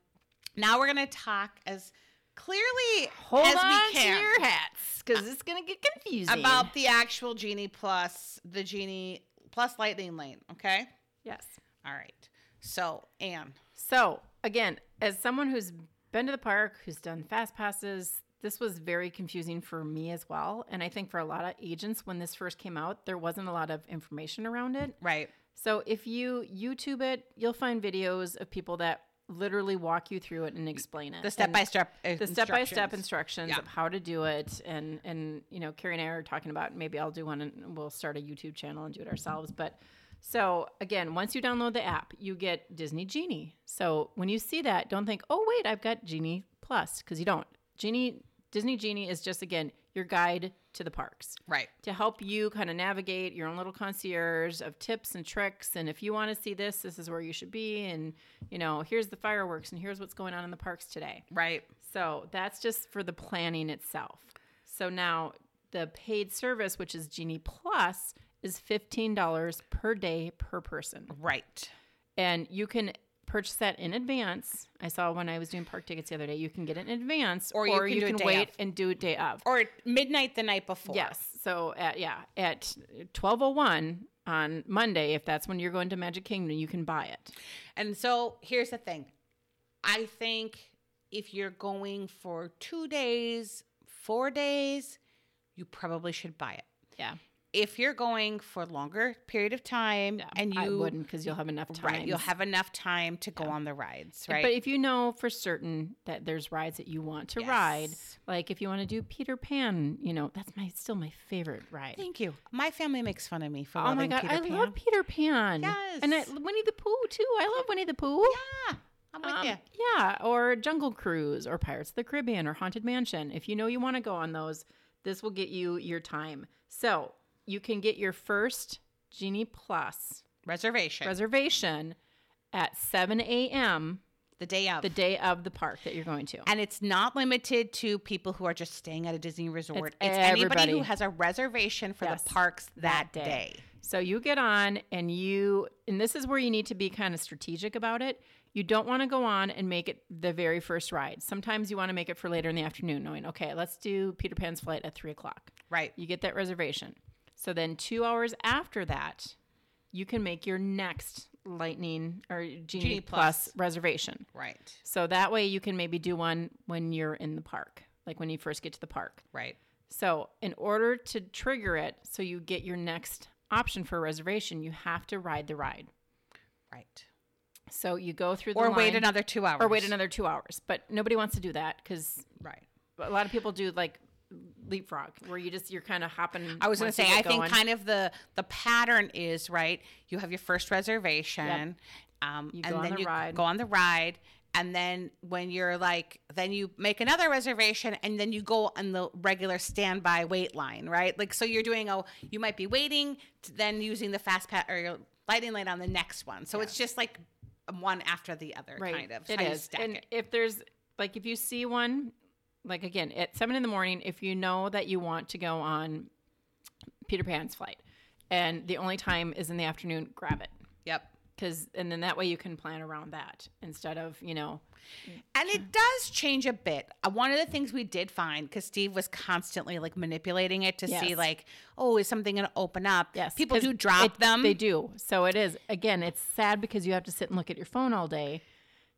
Speaker 1: now we're gonna talk as clearly
Speaker 2: Hold
Speaker 1: as
Speaker 2: on
Speaker 1: we can
Speaker 2: to your hats because it's gonna get confusing.
Speaker 1: about the actual Genie Plus, the Genie Plus Lightning Lane. Okay.
Speaker 2: yes.
Speaker 1: All right. So Anne,
Speaker 2: So, again, as someone who's been to the park, who's done fast passes, this was very confusing for me as well. And I think for a lot of agents, when this first came out, there wasn't a lot of information around it.
Speaker 1: right?
Speaker 2: So, if you YouTube it, you'll find videos of people that literally walk you through it and explain it.
Speaker 1: The step
Speaker 2: And
Speaker 1: by step.
Speaker 2: Uh, the step by step instructions
Speaker 1: Yeah.
Speaker 2: of how to do it and and you know Carrie and I are talking about maybe I'll do one and we'll start a YouTube channel and do it ourselves but so again once you download the app you get Disney Genie so when you see that don't think oh wait I've got Genie Plus because you don't Genie Disney Genie is just again your guide to the parks
Speaker 1: Right.
Speaker 2: to help you kind of navigate your own little concierge of tips and tricks. And if you want to see this, this is where you should be. And, you know, here's the fireworks and here's what's going on in the parks today.
Speaker 1: Right.
Speaker 2: So that's just for the planning itself. So now, the paid service, which is Genie Plus, is $15 per day per person.
Speaker 1: Right.
Speaker 2: And you can purchase that in advance. I saw when I was doing park tickets the other day, you can get it in advance
Speaker 1: Or you can do it day
Speaker 2: wait
Speaker 1: of.
Speaker 2: and do it day of.
Speaker 1: Or midnight the night before.
Speaker 2: Yes. So at yeah, at 1201 on Monday, if that's when you're going to Magic Kingdom, you can buy it.
Speaker 1: And so here's the thing. I think if you're going for two days, four days, you probably should buy it.
Speaker 2: Yeah.
Speaker 1: If you're going for longer period of time
Speaker 2: Yeah.
Speaker 1: and
Speaker 2: I
Speaker 1: you
Speaker 2: wouldn't because you'll have enough time.
Speaker 1: right, you'll have enough time to go on the rides, right?
Speaker 2: But if you know for certain that there's rides that you want to ride, like if you want to do Peter Pan, you know, that's my still my favorite ride.
Speaker 1: Thank you. My family makes fun of me for
Speaker 2: Oh my god,
Speaker 1: Peter
Speaker 2: I
Speaker 1: Pan.
Speaker 2: love Peter Pan. yes And I, Winnie the Pooh too. I love Winnie the Pooh.
Speaker 1: Yeah, I'm with
Speaker 2: Um,
Speaker 1: you.
Speaker 2: yeah, or Jungle Cruise or Pirates of the Caribbean or Haunted Mansion. If you know you want to go on those, this will get you your time. So you can get your first Genie Plus
Speaker 1: Reservation
Speaker 2: reservation at 7 a.m.
Speaker 1: the day of.
Speaker 2: the day of the park that you're going to.
Speaker 1: and it's not limited to people who are just staying at a Disney resort.
Speaker 2: It's
Speaker 1: It's, anybody who has a reservation for
Speaker 2: Yes,
Speaker 1: the parks that,
Speaker 2: that day.
Speaker 1: day.
Speaker 2: So you get on and you, and this is where you need to be kind of strategic about it. You don't want to go on and make it the very first ride. Sometimes you want to make it for later in the afternoon, knowing, okay, let's do Peter Pan's flight at three o'clock.
Speaker 1: Right.
Speaker 2: You get that reservation. So then two hours after that, you can make your next Lightning or Genie,
Speaker 1: Genie
Speaker 2: Plus.
Speaker 1: Plus.
Speaker 2: reservation.
Speaker 1: Right.
Speaker 2: So that way you can maybe do one when you're in the park, like when you first get to the park.
Speaker 1: Right.
Speaker 2: So, in order to trigger it, so you get your next option for a reservation, you have to ride the ride.
Speaker 1: Right.
Speaker 2: So you go through the
Speaker 1: Or wait another two hours.
Speaker 2: or wait another two hours. But nobody wants to do that because
Speaker 1: Right.
Speaker 2: a lot of people do like leapfrog, where you just you're kind of hopping.
Speaker 1: I was going to say, I think kind of the the pattern is right. You have your first reservation, um,
Speaker 2: You
Speaker 1: and
Speaker 2: go on
Speaker 1: then
Speaker 2: the
Speaker 1: you
Speaker 2: ride.
Speaker 1: go on the ride, and then when you're like, then you make another reservation, and then you go on the regular standby wait line, right? Like, so you're doing a, you might be waiting, to then using the fast pass or your lighting lane on the next one. So it's just like one after the other,
Speaker 2: right.
Speaker 1: kind of.
Speaker 2: It is. And
Speaker 1: it.
Speaker 2: if there's like if you see one, like again at seven in the morning, if you know that you want to go on Peter Pan's flight, and the only time is in the afternoon, grab it.
Speaker 1: Yep.
Speaker 2: because and then that way you can plan around that instead of you know
Speaker 1: And it does change a bit. Uh, one of the things we did find, because Steve was constantly like manipulating it to see, like, oh, is something going to open up?
Speaker 2: yes
Speaker 1: People do drop
Speaker 2: it-
Speaker 1: them.
Speaker 2: they do so it is again it's sad because you have to sit and look at your phone all day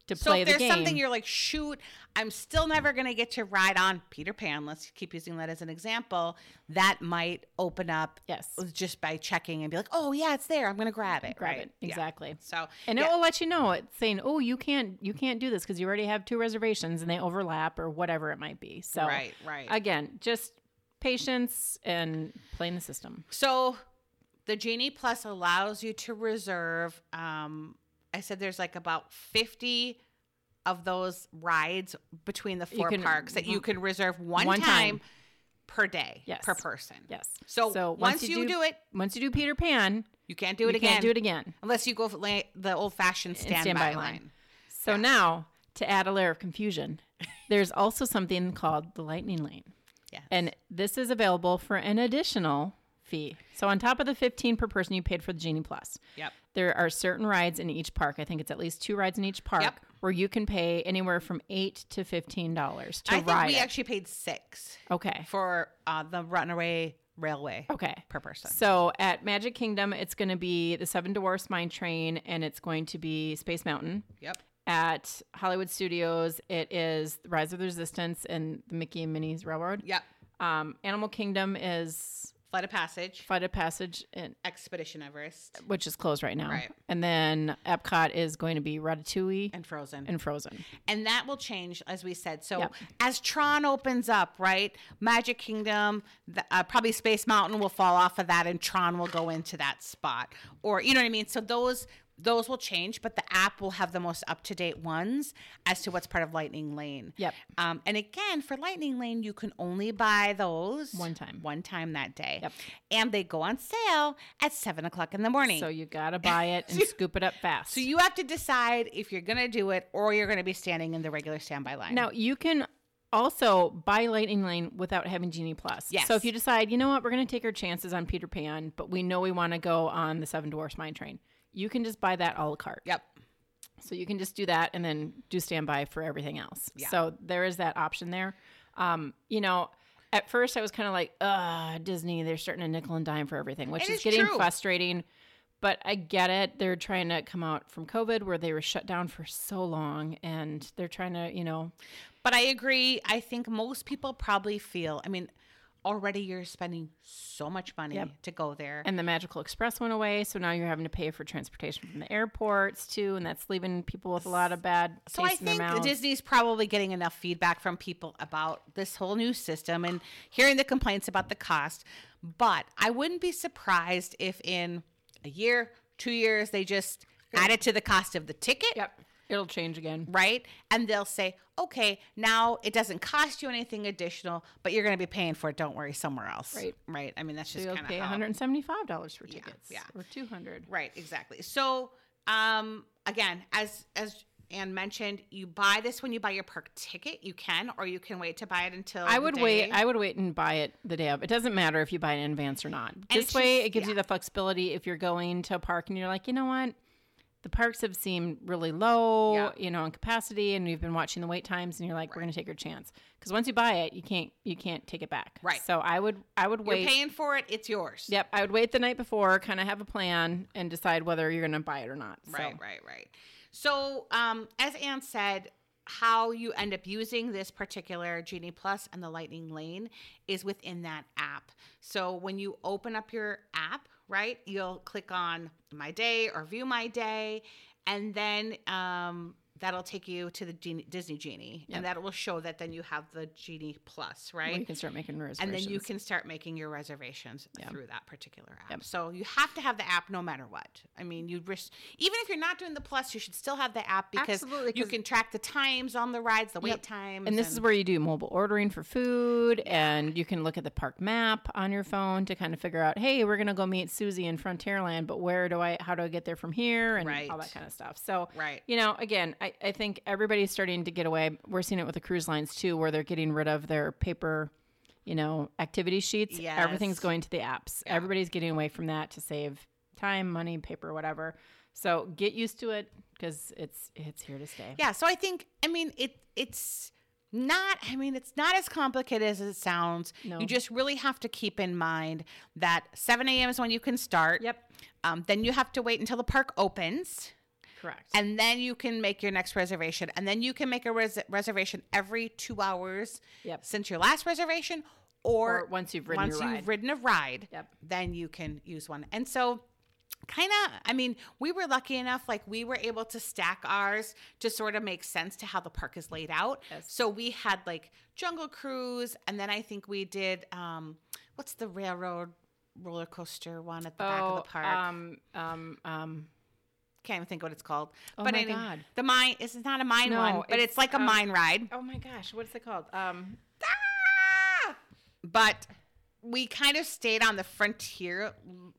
Speaker 2: to
Speaker 1: So
Speaker 2: play
Speaker 1: if
Speaker 2: the
Speaker 1: there's
Speaker 2: game
Speaker 1: something you're like, shoot, I'm still never going to get to ride on Peter Pan. Let's keep using that as an example. That might open up
Speaker 2: yes
Speaker 1: just by checking and be like, oh, yeah, it's there. I'm going to grab it.
Speaker 2: grab
Speaker 1: right?
Speaker 2: it
Speaker 1: Yeah.
Speaker 2: exactly
Speaker 1: So,
Speaker 2: and
Speaker 1: yeah.
Speaker 2: it will let you know it's saying oh you can't you can't do this because you already have two reservations and they overlap or whatever it might be so
Speaker 1: right, right.
Speaker 2: again just patience and playing the system
Speaker 1: So the Genie Plus allows you to reserve. Um, I said there's like about 50 of those rides between the four
Speaker 2: can-
Speaker 1: parks that you can reserve one,
Speaker 2: One
Speaker 1: time,
Speaker 2: time.
Speaker 1: per day
Speaker 2: Yes.
Speaker 1: per person.
Speaker 2: yes
Speaker 1: So, once, you, do, it,
Speaker 2: once you do peter pan
Speaker 1: you can't do it
Speaker 2: you
Speaker 1: again.
Speaker 2: can't do it again
Speaker 1: Unless you go for la- the old fashioned standby,
Speaker 2: standby
Speaker 1: line.
Speaker 2: line. So now, to add a layer of confusion, there's also something called the lightning lane.
Speaker 1: Yeah.
Speaker 2: And this is available for an additional fee. So on top of the 15 per person you paid for the Genie Plus,
Speaker 1: Yep.
Speaker 2: there are certain rides in each park. I think it's at least two rides in each park
Speaker 1: Yep.
Speaker 2: where you can pay anywhere from 8 to 15 dollars to
Speaker 1: I think
Speaker 2: ride
Speaker 1: we
Speaker 2: it.
Speaker 1: actually paid six
Speaker 2: okay.
Speaker 1: for uh, the Runaway Railway
Speaker 2: Okay.
Speaker 1: per person.
Speaker 2: So at Magic Kingdom, it's going to be the Seven Dwarfs Mine Train and it's going to be Space Mountain.
Speaker 1: Yep.
Speaker 2: At Hollywood Studios, it is the Rise of the Resistance and the Mickey and Minnie's Railroad.
Speaker 1: Yep.
Speaker 2: Um, Animal Kingdom is
Speaker 1: Flight of Passage,
Speaker 2: Flight of Passage, and,
Speaker 1: Expedition Everest,
Speaker 2: which is closed right now.
Speaker 1: Right.
Speaker 2: And then Epcot is going to be Ratatouille and, Frozen.
Speaker 1: and Frozen. And that will change as we said so
Speaker 2: Yep.
Speaker 1: as tron opens up right magic kingdom the, uh, probably space mountain will fall off of that and tron will go into that spot or you know what i mean so those those will change but the app will have the most up-to-date ones as to what's part of lightning lane
Speaker 2: Yep.
Speaker 1: um, and again for lightning lane you can only buy those
Speaker 2: One time.
Speaker 1: one time that day
Speaker 2: Yep.
Speaker 1: and they go on sale at seven o'clock in the morning
Speaker 2: So you got to buy it and scoop it up fast.
Speaker 1: so you have to decide if you're going to do it or you're going to be standing in the regular standby line
Speaker 2: Now you can also buy Lightning Lane without having Genie Plus.
Speaker 1: Yes.
Speaker 2: So if you decide, you know what, we're going to take our chances on Peter Pan, but we know we want to go on the Seven Dwarfs Mine Train, you can just buy that a la carte.
Speaker 1: Yep.
Speaker 2: So you can just do that and then do standby for everything else.
Speaker 1: Yeah.
Speaker 2: So there is that option there. Um, you know, at first I was kind of like, uh, Disney, they're starting to nickel and dime for everything, which is getting
Speaker 1: true.
Speaker 2: frustrating. But I get it. They're trying to come out from COVID where they were shut down for so long and they're trying to, you know,
Speaker 1: But I agree. I think most people probably feel, I mean, already you're spending so much money
Speaker 2: Yep.
Speaker 1: to go there.
Speaker 2: and the Magical Express went away. So now you're having to pay for transportation from the airports too. And that's leaving people with a lot of bad taste
Speaker 1: So I
Speaker 2: in their
Speaker 1: think. Disney's probably getting enough feedback from people about this whole new system and hearing the complaints about the cost. But I wouldn't be surprised if in a year, two years, they just add it to the cost of the ticket.
Speaker 2: yep. It'll change again.
Speaker 1: Right. And they'll say, okay, now it doesn't cost you anything additional, but you're going to be paying for it. Don't worry, somewhere else.
Speaker 2: Right.
Speaker 1: Right. I mean, that's just
Speaker 2: You'll pay
Speaker 1: how.
Speaker 2: $175 for tickets.
Speaker 1: yeah.
Speaker 2: Or 200
Speaker 1: Right, exactly. So, um, again, as as Anne mentioned, you buy this when you buy your park ticket. You can, or you can wait to buy it until.
Speaker 2: I would wait. I would wait and buy it the day of. It doesn't matter if you buy it in advance or not. this way,
Speaker 1: just-
Speaker 2: it gives you the flexibility if you're going to a park and you're like, you know what, the parks have seemed really low,
Speaker 1: Yeah.
Speaker 2: you know, in capacity, and you've been watching the wait times, and you're like, we're going to take your chance because once you buy it, you can't you can't take it back.
Speaker 1: Right.
Speaker 2: So I would I would wait.
Speaker 1: You're paying for it. It's yours.
Speaker 2: Yep, I would wait the night before, kind of have a plan, and decide whether you're going to buy it or not. So,
Speaker 1: Right, right, right. So, um, as Anne said, how you end up using this particular Genie Plus and the Lightning Lane is within that app. So when you open up your app, right, you'll click on My Day or View My Day, and then um, that'll take you to the Genie, Disney Genie,
Speaker 2: Yep.
Speaker 1: and that will show that then you have the Genie Plus, right?
Speaker 2: you can start making reservations.
Speaker 1: and then you can start making your reservations
Speaker 2: Yeah.
Speaker 1: through that particular app.
Speaker 2: Yep.
Speaker 1: So you have to have the app no matter what. I mean, you risk even if you're not doing the plus, you should still have the app because
Speaker 2: Absolutely,
Speaker 1: you can track the times on the rides, the wait times.
Speaker 2: And this is where you do mobile ordering for food, and you can look at the park map on your phone to kind of figure out, hey, we're gonna go meet Susie in Frontierland, but where do I, how do I get there from here, and
Speaker 1: Right.
Speaker 2: all that kind of stuff. So,
Speaker 1: Right.
Speaker 2: you know, again, I, I think everybody's starting to get away. We're seeing it with the cruise lines too, where they're getting rid of their paper, you know, activity sheets. Everything's going to the apps. Everybody's getting away from that to save time, money, paper, whatever. So get used to it because it's it's here to stay.
Speaker 1: yeah. So I think I mean it. It's not. I mean, it's not as complicated as it sounds.
Speaker 2: No.
Speaker 1: You just really have to keep in mind that 7 a.m. is when you can start.
Speaker 2: Yep.
Speaker 1: Um, then you have to wait until the park opens.
Speaker 2: Correct.
Speaker 1: and then you can make your next reservation and then you can make a res- reservation every two hours
Speaker 2: Yep.
Speaker 1: since your last reservation or,
Speaker 2: Or once you've ridden
Speaker 1: once you've ridden a ride
Speaker 2: Yep.
Speaker 1: then you can use one and so kind of i mean we were lucky enough like we were able to stack ours to sort of make sense to how the park is laid out
Speaker 2: Yes.
Speaker 1: so we had like jungle cruise and then i think we did um what's the railroad roller coaster one at the back of the park
Speaker 2: Um, um, um,
Speaker 1: can't even think what it's called.
Speaker 2: Oh
Speaker 1: but
Speaker 2: my
Speaker 1: any-
Speaker 2: God.
Speaker 1: the mine. It's not a mine
Speaker 2: No,
Speaker 1: one, but it's,
Speaker 2: it's,
Speaker 1: like a
Speaker 2: um,
Speaker 1: mine ride.
Speaker 2: oh my gosh, what's it called? Um,
Speaker 1: Ah! But we kind of stayed on the frontier,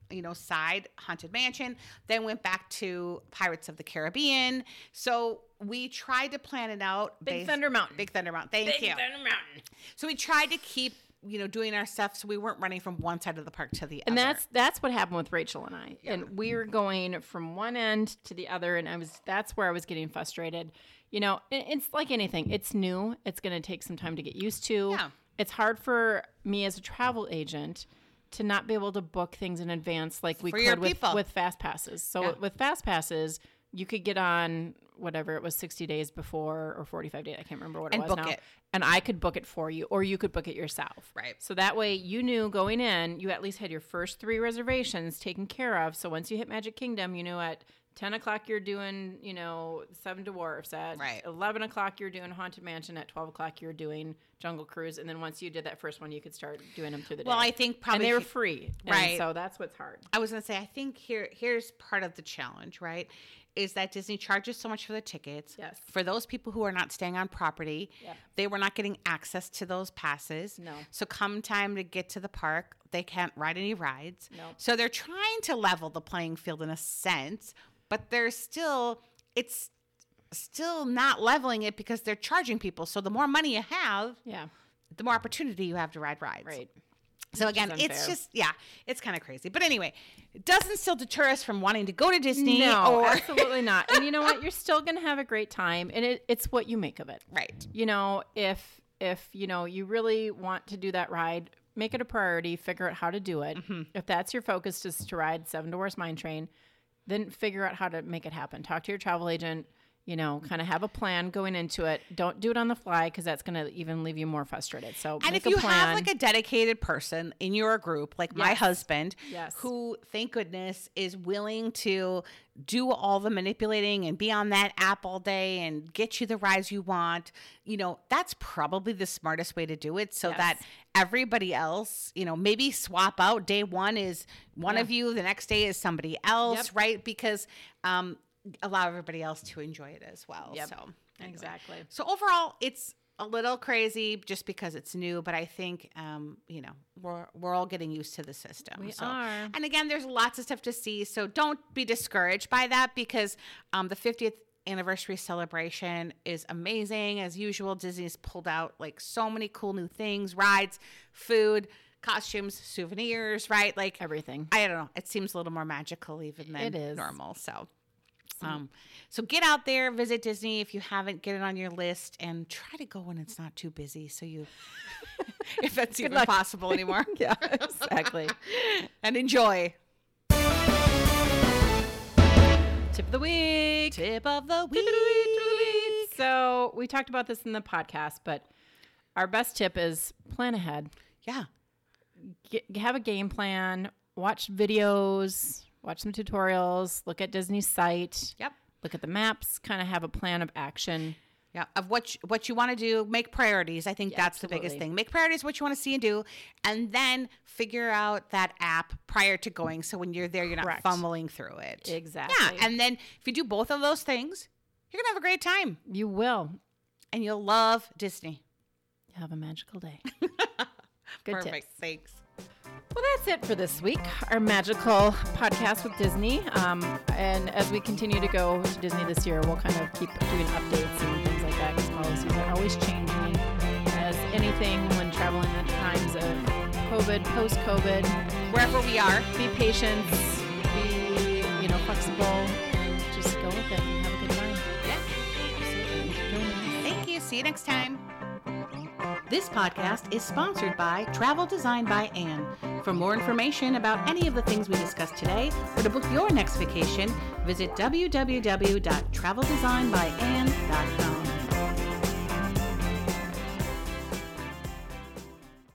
Speaker 1: you know, side haunted mansion. Then went back to Pirates of the Caribbean. So we tried to plan it out.
Speaker 2: Big
Speaker 1: based-
Speaker 2: Thunder Mountain.
Speaker 1: Big Thunder Mountain. Thank you.
Speaker 2: Big Thunder Mountain.
Speaker 1: So we tried to keep, you know, doing our stuff so we weren't running from one side of the park to the
Speaker 2: And
Speaker 1: other.
Speaker 2: And that's that's what happened with Rachel and I. And we were going from one end to the other, and I was that's where I was getting frustrated. You know, it- it's like anything. It's new. It's going to take some time to get used to.
Speaker 1: Yeah.
Speaker 2: It's hard for me as a travel agent to not be able to book things in advance like we
Speaker 1: For
Speaker 2: could with,
Speaker 1: people.
Speaker 2: with fast passes. So
Speaker 1: Yeah.
Speaker 2: with fast passes, you could get on whatever it was 60 days before or 45 days. I can't remember what it
Speaker 1: And
Speaker 2: was
Speaker 1: book
Speaker 2: now.
Speaker 1: it.
Speaker 2: And I could book it for you or you could book it yourself.
Speaker 1: Right.
Speaker 2: So that way you knew going in, you at least had your first three reservations taken care of. So once you hit Magic Kingdom, you knew at 10 o'clock you're doing, you know, Seven Dwarfs. At
Speaker 1: Right.
Speaker 2: 11 o'clock you're doing Haunted Mansion. At 12 o'clock you're doing Jungle Cruise. And then once you did that first one, you could start doing them through the day. well.
Speaker 1: I think
Speaker 2: and
Speaker 1: probably
Speaker 2: they were free. And
Speaker 1: Right.
Speaker 2: so that's what's hard.
Speaker 1: I was gonna say, I think here here's part of the challenge, right? Is that Disney charges so much for the tickets.
Speaker 2: Yes.
Speaker 1: For those people who are not staying on property,
Speaker 2: Yep.
Speaker 1: they were not getting access to those passes.
Speaker 2: No.
Speaker 1: So come time to get to the park, they can't ride any rides.
Speaker 2: No.
Speaker 1: So they're trying to level the playing field in a sense, but there's still it's still not leveling it because they're charging people. So the more money you have,
Speaker 2: Yeah.
Speaker 1: the more opportunity you have to ride rides.
Speaker 2: Right.
Speaker 1: So again, it's just yeah, it's kind of crazy. But anyway, it doesn't still deter us from wanting to go to Disney.
Speaker 2: No,
Speaker 1: or
Speaker 2: absolutely not. And you know what? You're still going to have a great time, and it, it's what you make of it.
Speaker 1: right.
Speaker 2: You know, if if you know you really want to do that ride, make it a priority. Figure out how to do it.
Speaker 1: Mm-hmm.
Speaker 2: If that's your focus, just to ride Seven Dwarfs Mine Train, then figure out how to make it happen. Talk to your travel agent. You know, kind of have a plan going into it. Don't do it on the fly because that's going to even leave you more frustrated. So
Speaker 1: And if you have like a dedicated person in your group, like my husband,
Speaker 2: Yes.
Speaker 1: who thank goodness is willing to do all the manipulating and be on that app all day and get you the rides you want, you know, that's probably the smartest way to do it so that everybody else, you know, maybe swap out day one is one
Speaker 2: Yeah.
Speaker 1: of you, the next day is somebody else,
Speaker 2: Yep.
Speaker 1: right? Because um allow everybody else to enjoy it as well.
Speaker 2: Yep.
Speaker 1: So anyway.
Speaker 2: exactly.
Speaker 1: So overall, it's a little crazy just because it's new, but I think um, you know we're we're all getting used to the system.
Speaker 2: We
Speaker 1: so,
Speaker 2: are.
Speaker 1: And again, there's lots of stuff to see, so don't be discouraged by that because um, the 50th anniversary celebration is amazing as usual. Disney's pulled out like so many cool new things, rides, food, costumes, souvenirs, right? Like
Speaker 2: Everything.
Speaker 1: I don't know. It seems a little more magical even than
Speaker 2: It is.
Speaker 1: normal. So, um, so get out there, visit Disney if you haven't. Get it on your list and try to go when it's not too busy. So you, if that's even
Speaker 2: luck.
Speaker 1: possible anymore,
Speaker 2: Yeah, exactly.
Speaker 1: and enjoy.
Speaker 2: Tip of the week.
Speaker 1: Tip of the week.
Speaker 2: So we talked about this in the podcast, but our best tip is plan ahead.
Speaker 1: Yeah,
Speaker 2: Get, have a game plan. Watch videos. Watch some tutorials. Look at Disney's site.
Speaker 1: yep,
Speaker 2: Look at the maps. Kind of have a plan of action.
Speaker 1: yeah. Of what you, what you want to do, make priorities. I think
Speaker 2: Yeah,
Speaker 1: that's the biggest thing. Make priorities what you want to see and do, and then figure out that app prior to going. So when you're there, you're not fumbling through it.
Speaker 2: Exactly.
Speaker 1: Yeah, and then if you do both of those things, you're gonna have a great time,
Speaker 2: You will
Speaker 1: and you'll love Disney.
Speaker 2: have a magical day. Good
Speaker 1: Perfect.
Speaker 2: tips.
Speaker 1: Thanks.
Speaker 2: Well, that's it for this week. Our magical podcast with Disney. Um, and as we continue to go to Disney this year, we'll kind of keep doing updates and things like that because policies are always changing. As anything when traveling in times of COVID, post COVID,
Speaker 1: Wherever we are.
Speaker 2: be patient, be you know flexible. And just go with it and have a good time.
Speaker 1: Yeah.
Speaker 2: Absolutely. Thanks for joining us.
Speaker 1: Thank you. See you next time. This podcast is sponsored by Travel Design by Anne. For more information about any of the things we discussed today or to book your next vacation, visit www.traveldesignbyanne.com.